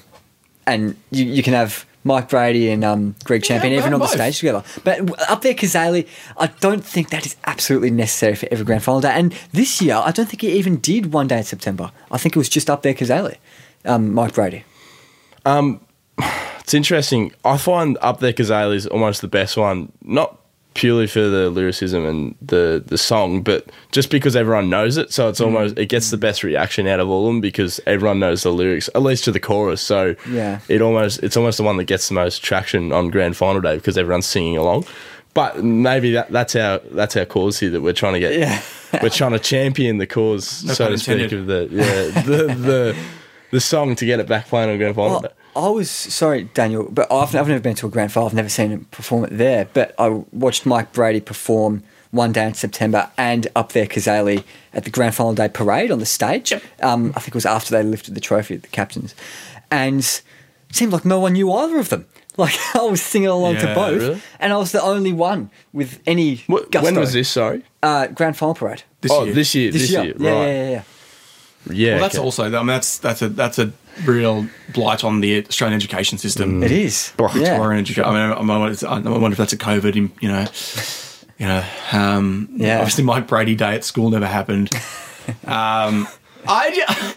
and you, you can have Mike Brady and um, Greg Champion Yeah, even on the both. stage together. But up there, Cazaly, I don't think that is absolutely necessary for every grand final day. And this year, I don't think he even did one day in September. I think it was just up there, Cazaly, um, Mike Brady. It's interesting. I find Up There Cazaly is almost the best one, not purely for the lyricism and the, the song, but just because everyone knows it. So it's mm. almost, it gets the best reaction out of all of them because everyone knows the lyrics, at least to the chorus. So Yeah. it almost, it's almost the one that gets the most traction on grand final day because everyone's singing along. But maybe that, that's our that's our cause here that we're trying to get. Yeah. we're trying to champion the cause, so to speak, intended. of the yeah the the the song to get it back playing on grand final. Well, I was sorry, Daniel, but I've, I've never been to a grand final. I've never seen him perform it there. But I watched Mike Brady perform one day in September and up there Cazaly at the grand final day parade on the stage. Um, I think it was after they lifted the trophy, at the captains, and it seemed like no one knew either of them. Like I was singing along to both, really? and I was the only one with any What, when was this? Sorry. Uh, grand final parade? This oh, year. this year. This, year. Yeah, right. yeah, yeah, yeah. Yeah, Yeah, well, that's okay. also. I mean, that's that's a that's a real blight on the Australian education system. It is. Oh, yeah. Victorian education. I mean, I wonder, I wonder if that's a COVID. You know, you know. Um, Yeah. Obviously, Mike Brady Day at school never happened. um, I.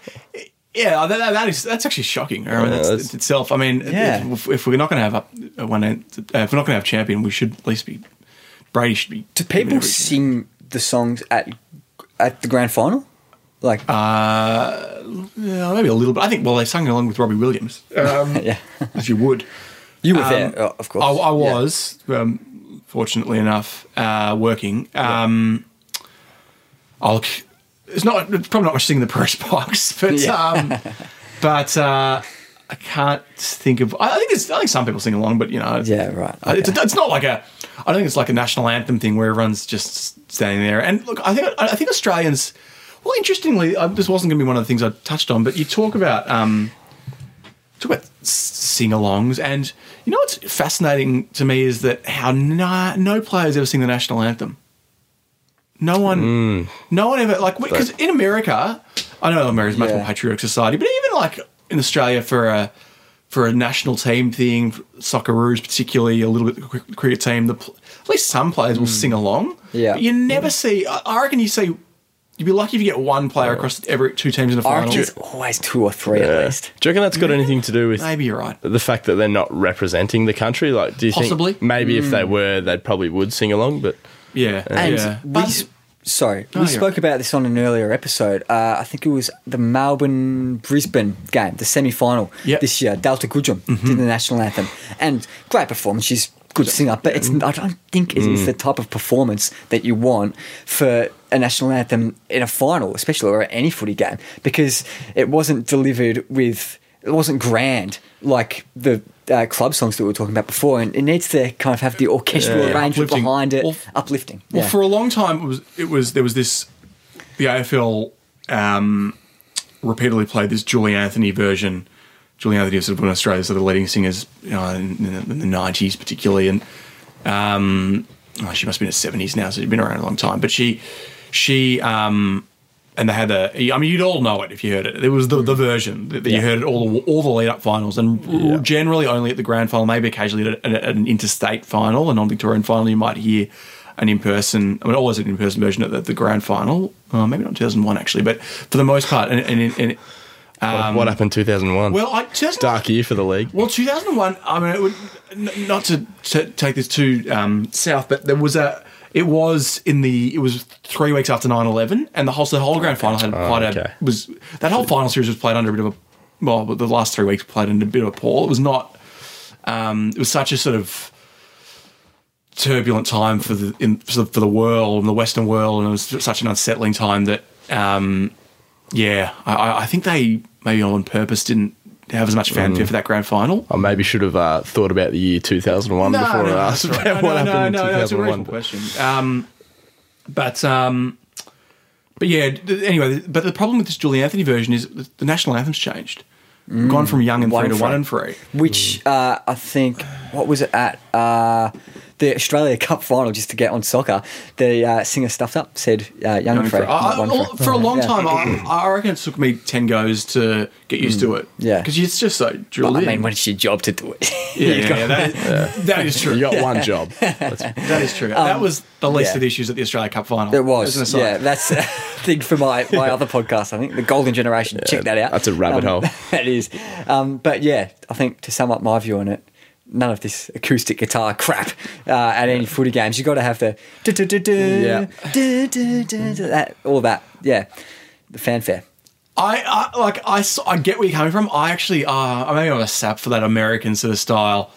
Yeah, that, that is that's actually shocking. I mean, Yeah, that's, that's- itself. I mean, Yeah. if, if we're not going to have up uh, one, uh, if we're not going to have champion, we should at least be. Brady should be. Do people sing the songs at at the grand final? Like, Uh, yeah, maybe a little bit. I think. Well, they sang along with Robbie Williams, um, yeah, as you would. you were Um, there, oh, of course. I, I Yeah. was, um, fortunately enough, uh, working. Um, I'll. It's not. It's probably not much singing in the press box, but Yeah. um, but uh, I can't think of. I think it's. I think some people sing along, but you know. Yeah, right. Uh, It's, Okay. it's not like a. I don't think it's like a national anthem thing where everyone's just standing there. And look, I think I think Australians. Well, interestingly, uh, this wasn't going to be one of the things I touched on, but you talk about um, talk about sing-alongs, and you know what's fascinating to me is that how no, no players ever sing the national anthem. No one, no one ever like because in America, I know America's much Yeah. more patriotic society, but even like in Australia for a for a national team thing, Socceroos particularly, a little bit the cricket team. The at least some players will sing along. Yeah. but you never see. I I reckon you see. You'd be lucky if you get one player across every two teams in a I final. reckon it's always two or three at Yeah. least. Do you reckon that's got anything to do with Maybe you're right. the fact that they're not representing the country? Like, do you Possibly. think maybe if they were, they probably would sing along? But Yeah, And yeah. we, But- s- sorry, No, we you're spoke about this on an earlier episode. Uh, I think it was the Melbourne Brisbane game, the semi final Yep. this year. Delta Goodrem did the national anthem, and great performance. She's a good singer, but it's I don't think it's, it's the type of performance that you want for a national anthem in a final, especially or any footy game, because it wasn't delivered with. It wasn't grand like the uh, club songs that we were talking about before, and it needs to kind of have the orchestral Yeah. arrangement Uplifting. behind it, Well, uplifting. Well, yeah. for a long time, it was it was there was this the AFL um, repeatedly played this Julie Anthony version. Julie Anthony was sort of one of Australia's sort of leading singers know, in, in the nineties, particularly, and um, oh, she must have been in her seventies now, so she's been around a long time. But she she um, and they had the. I mean, you'd all know it if you heard it. It was the, the version that, that you heard it all the all the lead up finals, and generally only at the grand final, maybe occasionally at, at an interstate final, a non Victorian final, you might hear an in person. I mean, always an in person version at the, the grand final. Uh, maybe not two thousand one actually, but for the most part, and, and, and what- what happened 2001? well, I just dark year for the league. well, 2001. I mean, it would, n- not to, to take this too um, south, but there was a. It was in the. It was three weeks after 9-11, and the whole the whole grand final had quite okay. a was that whole final series was played under a bit of a well, the last three weeks played under a bit of a pall. It was not. Um, it was such a sort of turbulent time for the in, for the for the world and the Western world, and it was such an unsettling time that. Um, yeah, I- I, I think they maybe on purpose didn't have as much fanfare for that grand final. I maybe should have uh, thought about the year 2001 before I asked that's about right. what no, happened no, in no, that's a 2001. question. Um, but um, but yeah. Anyway, but the problem with this Julie Anthony version is the national anthem's changed. We've Gone from young and One three to and one and three. which uh, I think what was it at uh, the Australia Cup final just to get on soccer. The uh, singer stuffed up said uh, young and free. For, I- not one for a long Yeah. time, I, I reckon it took me ten goes to get used to it. Yeah. because it's just so drilled But, I mean, when it's your job to do it, yeah, You yeah, got- yeah, that, that is true. You got one job. That's- that is true. that was the least yeah. of the issues at the Australia Cup final. It was, yeah. That's a thing for my, my other podcast. I think the Golden Generation. Check that out. that's a rabbit Um, hole. That is. Um, but yeah, I think to sum up my view on it, none of this acoustic guitar crap uh, at any footy games. You've got to have the Yeah. that all that. Yeah, the fanfare. I, I like I, I get where you're coming from. I actually uh maybe I'm a sap for that American sort of style.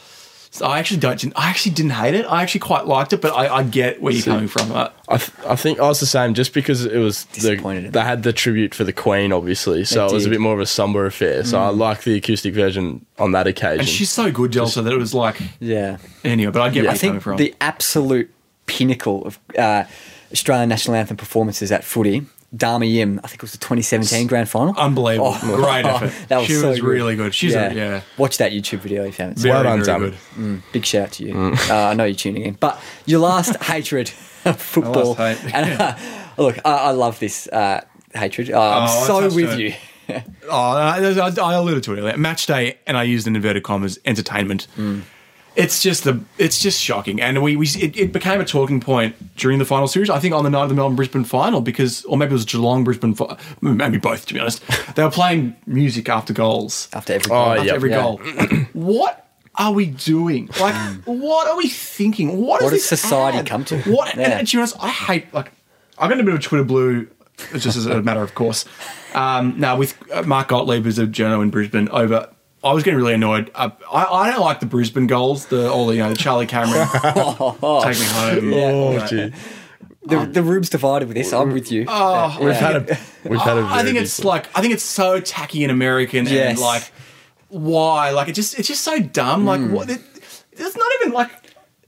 So I actually don't. I actually didn't hate it. I actually quite liked it, but I, I get where you're See. coming from. Uh, I, th- I think I was the same just because it was the, Disappointed in they had the tribute for the Queen, obviously, so They it was a bit more of a somber affair. So I like the acoustic version on that occasion. and she's so good, Delta, that it was like Yeah. anyway. But I get Yeah. where I you're coming think from. the absolute pinnacle of uh, Australian national anthem performances at footy, Dami Im, I think it was the 2017 grand final. Unbelievable, Oh. great effort. That was she so was good. really good. She's yeah. A, yeah. Watch that YouTube video if you haven't seen Very, Well done, very Dami. good. Big shout out to you. Uh, I know you're tuning in. But your last hatred of football. last hate. and, uh, look, I, I love this uh, hatred. Uh, I'm Oh, so with you. Oh, I, I I alluded to it earlier. Match day, and I used in inverted commas entertainment. Mm. It's just the it's just shocking, and we, we it, it became a talking point during the final series. I think on the night of the Melbourne Brisbane final, because or maybe it was Geelong Brisbane, maybe both. To be honest, they were playing music after goals, After every Oh, goal. after yeah. every Yeah. goal. what are we doing? Like, what are we thinking? What, What is does this society ad? come to? What? Yeah. And, and to be honest, I hate like I've got a bit of Twitter blue, just as a matter of course. Um, now with uh, Mark Gottlieb as a journo in Brisbane over. I was getting really annoyed. Uh, I, I don't like the Brisbane goals, the all the you know the Charlie Cameron take me home. Yeah. oh, gee. The, the room's divided with this. I'm with you. Oh, We've had a we've had a. I think it's big- like I think it's so tacky and American and like why like it just it's just so dumb. Like Hmm. what? It, it's not even like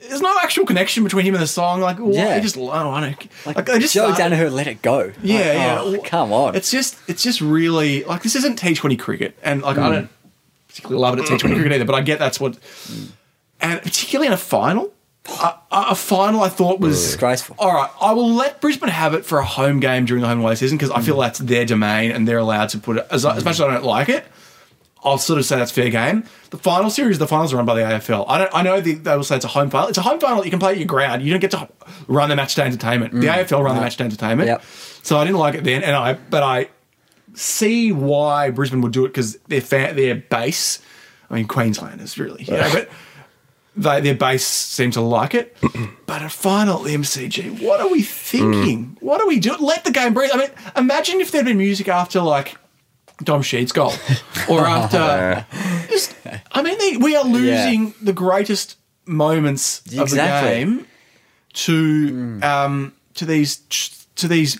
there's no actual connection between him and the song. Like why? Yeah. It just oh, I don't like, like, I just Joe started- Danaher let it go. Yeah, Like, yeah. oh, come on. It's just it's just really like this isn't T Twenty cricket, and like I don't particularly love it at T Twenty cricket either. But I get that's what, and particularly in a final, a, a final I thought was Disgraceful. All right, I will let Brisbane have it for a home game during the home and away season because I feel mm. that's their domain and they're allowed to put it as, as much as I don't like it. I'll sort of say that's fair game. The final series, the finals are run by the AFL. I don't. I know the, they will say it's a home final. It's a home final. You can play at your ground. You don't get to run the match day entertainment. The mm. AFL run the match day entertainment. Yep. So I didn't like it then, and I but I see why Brisbane would do it because their fa- their base. I mean, Queenslanders really, you know, but they, their base seem to like it. but a final MCG, what are we thinking? What are we doing? Let the game breathe. I mean, imagine if there'd been music after like Dom Sheed's goal, or after. just, I mean, they, we are losing the greatest moments of the Exactly. game to um, to these to these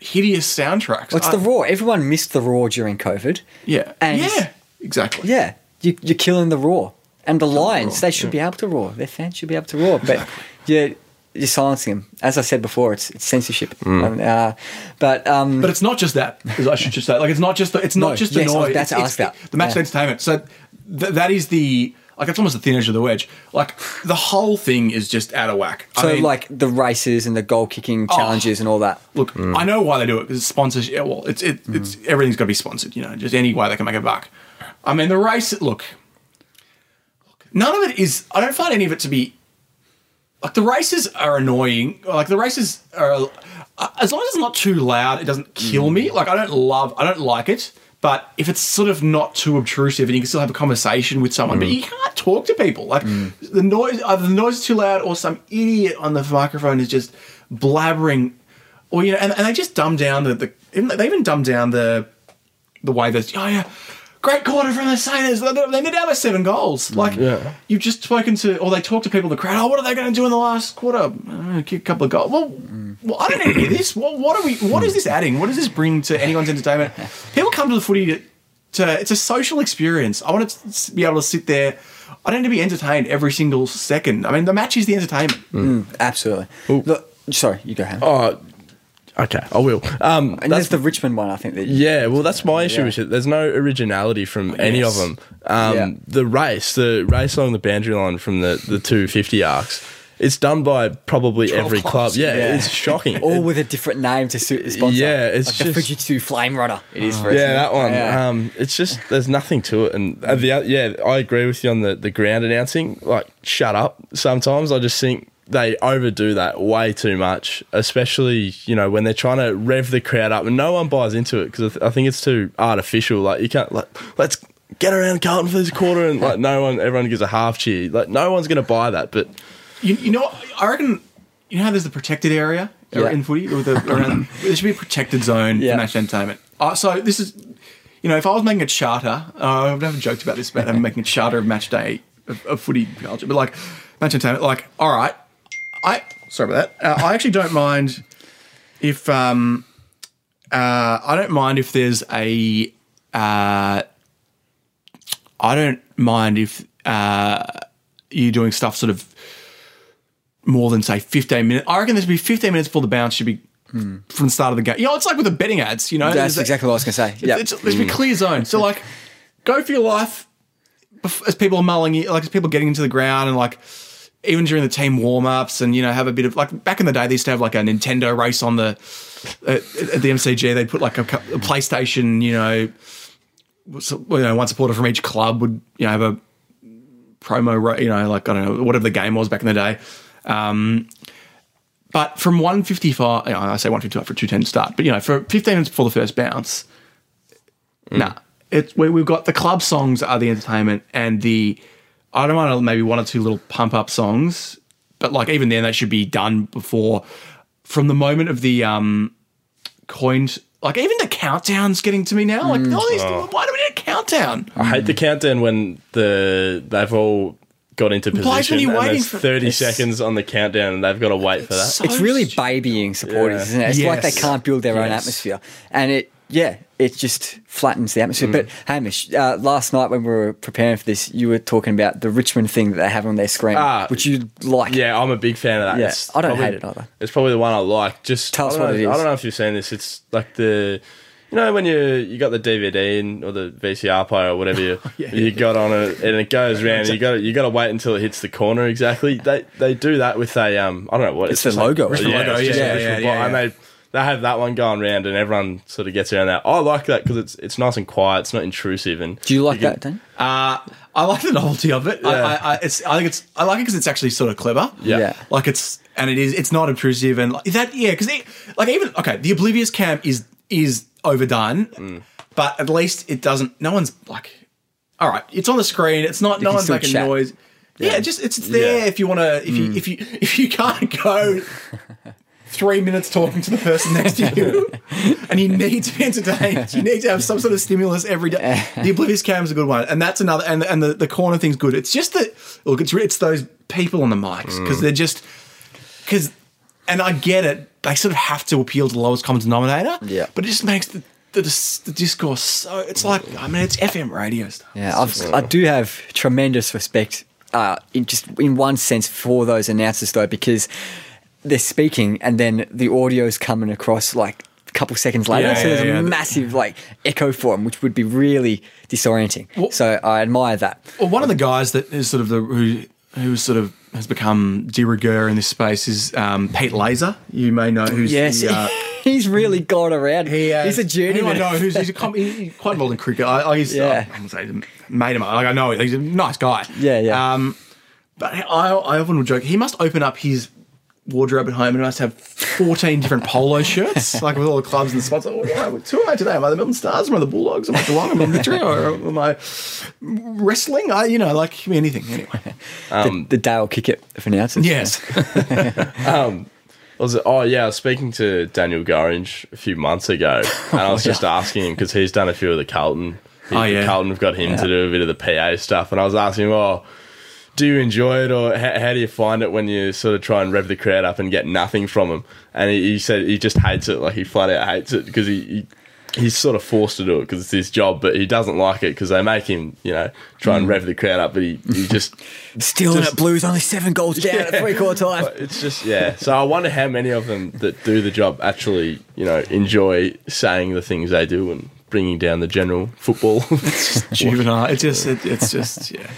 hideous soundtracks. What's I- the roar? Everyone missed the roar during COVID. yeah, And- yeah, exactly. Yeah, you, you're killing the roar. And the Lions, they should be able to roar. Their fans should be able to roar. But yeah, you're silencing them. As I said before, it's, it's censorship. Um, uh, but um, But it's not just that. Because I should just say, like, it's not just the, it's not No, just the yes, noise. That's it's, to it's ask that. the match Yeah. entertainment. So th- that is the like it's almost the thin edge of the wedge. Like the whole thing is just out of whack. I so mean, like the races and the goal kicking oh, challenges and all that. look, mm. I know why they do it because it's sponsors. Yeah, well, it's it, it's mm. everything's got to be sponsored. You know, just any way they can make a buck. I mean, the race. Look, look, none of it is. I don't find any of it to be. Like the races are annoying. Like the races are. uh, As long as it's not too loud, it doesn't kill mm. me. Like I don't love. I don't like it. But if it's sort of not too obtrusive and you can still have a conversation with someone, but you mm. can't talk to people. Like mm. the noise, either the noise is too loud or some idiot on the microphone is just blabbering, or you know, and, and they just dumb down the, the they even dumb down the the way that oh yeah, great quarter from the Saints. They're they're down seven goals. Mm, like Yeah. you've just spoken to, or they talk to people in the crowd. Oh, what are they going to do in the last quarter? I kick a couple of goals. Well, well I don't need to hear this. What, what are we? What is this adding? What does this bring to anyone's entertainment? People come to the footy to, to it's a social experience. I want to be able to sit there. I don't need to be entertained every single second. I mean, the match is the entertainment. Absolutely. Look, sorry, you go ahead. Oh, okay, I will. Um, and there's the Richmond one, I think. That Yeah, well, that's my issue Yeah. with it. There's no originality from any of them. Um, Yeah. The race, the race along the boundary line from the, the 250 arcs, it's done by probably 12 every club. clubs. Yeah, Yeah. it's shocking. all with a different name to suit the sponsor. Yeah, it's like the just- Fujitsu Flame Runner. It is for yeah, that one. Um, it's just there's nothing to it, and uh, the oth- yeah, I agree with you on the the ground announcing. Like, shut up. Sometimes I just think they overdo that way too much, especially you know when they're trying to rev the crowd up, and no one buys into it because I, th- I think it's too artificial. Like you can't like let's get around Carlton for this quarter, and like no one, everyone gives a half cheer. Like no one's going to buy that, but You, you know, I reckon. You know how there's the protected area Yeah. in footy with the around. there should be a protected zone Yeah. for match entertainment. Uh, so this is, you know, if I was making a charter, uh, I've never joked about this but I'm making a charter of match day of, of footy culture, but like match entertainment, like all right, I sorry about that. Uh, I actually don't mind if um, uh, I don't mind if there's a. Uh, I don't mind if uh, you're doing stuff sort of more than say 15 minutes. I reckon there should be 15 minutes before the bounce should be from the start of the game. You know, it's like with the betting ads. You know, That's a- exactly what I was going to say. Yeah. it's, there should be clear zone. So like, go for your life as people are mulling, you- like as people getting into the ground and like. Even during the team warm ups, and you know, have a bit of like back in the day, they used to have like a Nintendo race on the at, at the MCG. They'd put like a, a PlayStation, you know, so- you know, one supporter from each club would you know have a promo, you know, like I don't know whatever the game was back in the day. Um, but from 155, you know, I say 155 for 210 start, but you know, for 15 minutes before the first bounce, nah, it's we, we've got the club songs are the entertainment and the I don't mind maybe one or two little pump up songs, but like even then they should be done before. From the moment of the um coined like even the countdown's getting to me now. Like all these, why do we need a countdown? I hate the countdown when the they've all got into Why is position you're and waiting there's for- 30 It's- seconds on the countdown and they've got to wait for that. So it's really babying supporters, Yeah. isn't it? It's like they can't build their own atmosphere, and it yeah, it just flattens the atmosphere. But Hamish, uh, last night when we were preparing for this, you were talking about the Richmond thing that they have on their screen, Ah, which you like. Yeah, I'm a big fan of that. Yeah, It's I don't probably- hate it either. It's probably the one I like. Just Tell us don't what know, it is. I don't know if you've seen this. It's like the, you know, when you you got the DVD and, or the VCR player or whatever you Yeah. you got on it and it goes around. and You got you got to wait until it hits the corner exactly. They they do that with a um I don't know what It's just the logo. Like, It's the yeah, logo, it's just yeah, a yeah, yeah, and they they have that one going round, and everyone sort of gets around that. I like that because it's it's nice and quiet. It's not intrusive, and Do you like can- that, Dan? Uh, I like the novelty of it. I, Yeah. I, I, it's, I think it's. I like it because it's actually sort of clever. Yeah. Yeah. Like it's and it is. It's not intrusive and like, that. Yeah, because like even okay, the oblivious Camp is is overdone, Mm. but at least it doesn't. No one's like, all right, it's on the screen. It's not. no can one's making chat. noise. Yeah, just it's there Yeah. if you want to. If you if you if you can't go. Three minutes talking to the person next to you, and you need to be entertained. You need to have some sort of stimulus every day. The oblivious cam is a good one, and that's another. And and the, the corner thing's good. It's just that look, it's it's those people on the mics because they're just because, and I get it. They sort of have to appeal to the lowest common denominator. Yeah. but it just makes the the, dis- the discourse so. It's like I mean, it's FM radio stuff. Yeah, I've, I do have tremendous respect, uh, in just in one sense, for those announcers though, because they're speaking and then the audio's coming across like a couple seconds later, Yeah, so there's yeah, a yeah. massive like echo for them, which would be really disorienting. Well- so I admire that. Well, one of the guys that is sort of the who who sort of has become de rigueur in this space is um, Pete Laser. You may know who's Yes, the, uh, he's really gone around. He, uh, he's a journeyman. Anyone know who's he's, a he's quite involved in cricket. I, I he's, Yeah. I'm say made him. Like I know he's a nice guy. Yeah, yeah. Um, but I, I often will joke he must open up his wardrobe at home and he must have 14 different polo shirts, like with all the clubs and the spots. Like, oh, what- who am I today? Am I the Melbourne Stars? Am I the Bulldogs? Am I the Geelong? Am I Victoria? Or am I wrestling? I, you know, like me anything. Anyway. the, um, the Dale Kickett of announcers. Yes. Um, was it? Oh yeah, I was speaking to Daniel Gorringe a few months ago, and I was just asking him because he's done a few of the Carlton. Oh, yeah. Carlton have got him to do a bit of the PA stuff, and I was asking him, "Oh, do you enjoy it, or how, how do you find it when you sort of try and rev the crowd up and get nothing from them?" And he, he said he just hates it, like he flat out hates it because he. he He's sort of forced to do it because it's his job, but he doesn't like it because they make him, you know, try and hmm. rev the crowd up. But he, he just Still in Just- it, Blues only seven goals down at three quarter time. It's just yeah. So I wonder how many of them that do the job actually, you know, enjoy saying the things they do and bringing down the general football. it's Juvenile. It's just, it, it's just, yeah.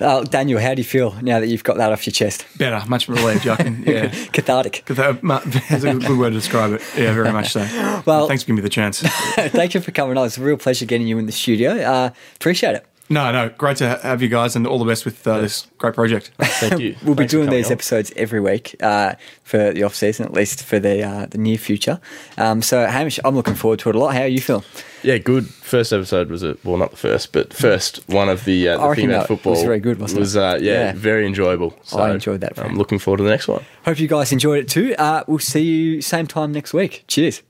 Uh, Daniel, how do you feel now that you've got that off your chest? Better, much relieved. I can, yeah. Cathartic. That- That's a good word to describe it. Yeah, very much so. Well- thanks for giving me the chance. Thank you for coming on. It's a real pleasure getting you in the studio. Uh, appreciate it. No, no, great to have you guys, and all the best with uh, this great project. Thank you. We'll be Thanks for doing these on. episodes every week uh, for the off season, at least for the uh, the near future. Um, so, Hamish, I'm looking forward to it a lot. How are you feeling? Yeah, good. First episode was a well, not the first, but first one of the, uh, I the reckon thing that football was very good, wasn't it? was, uh, yeah, Yeah. very enjoyable. So I enjoyed that very I'm much. looking forward to the next one. Hope you guys enjoyed it too. Uh, we'll see you same time next week. Cheers.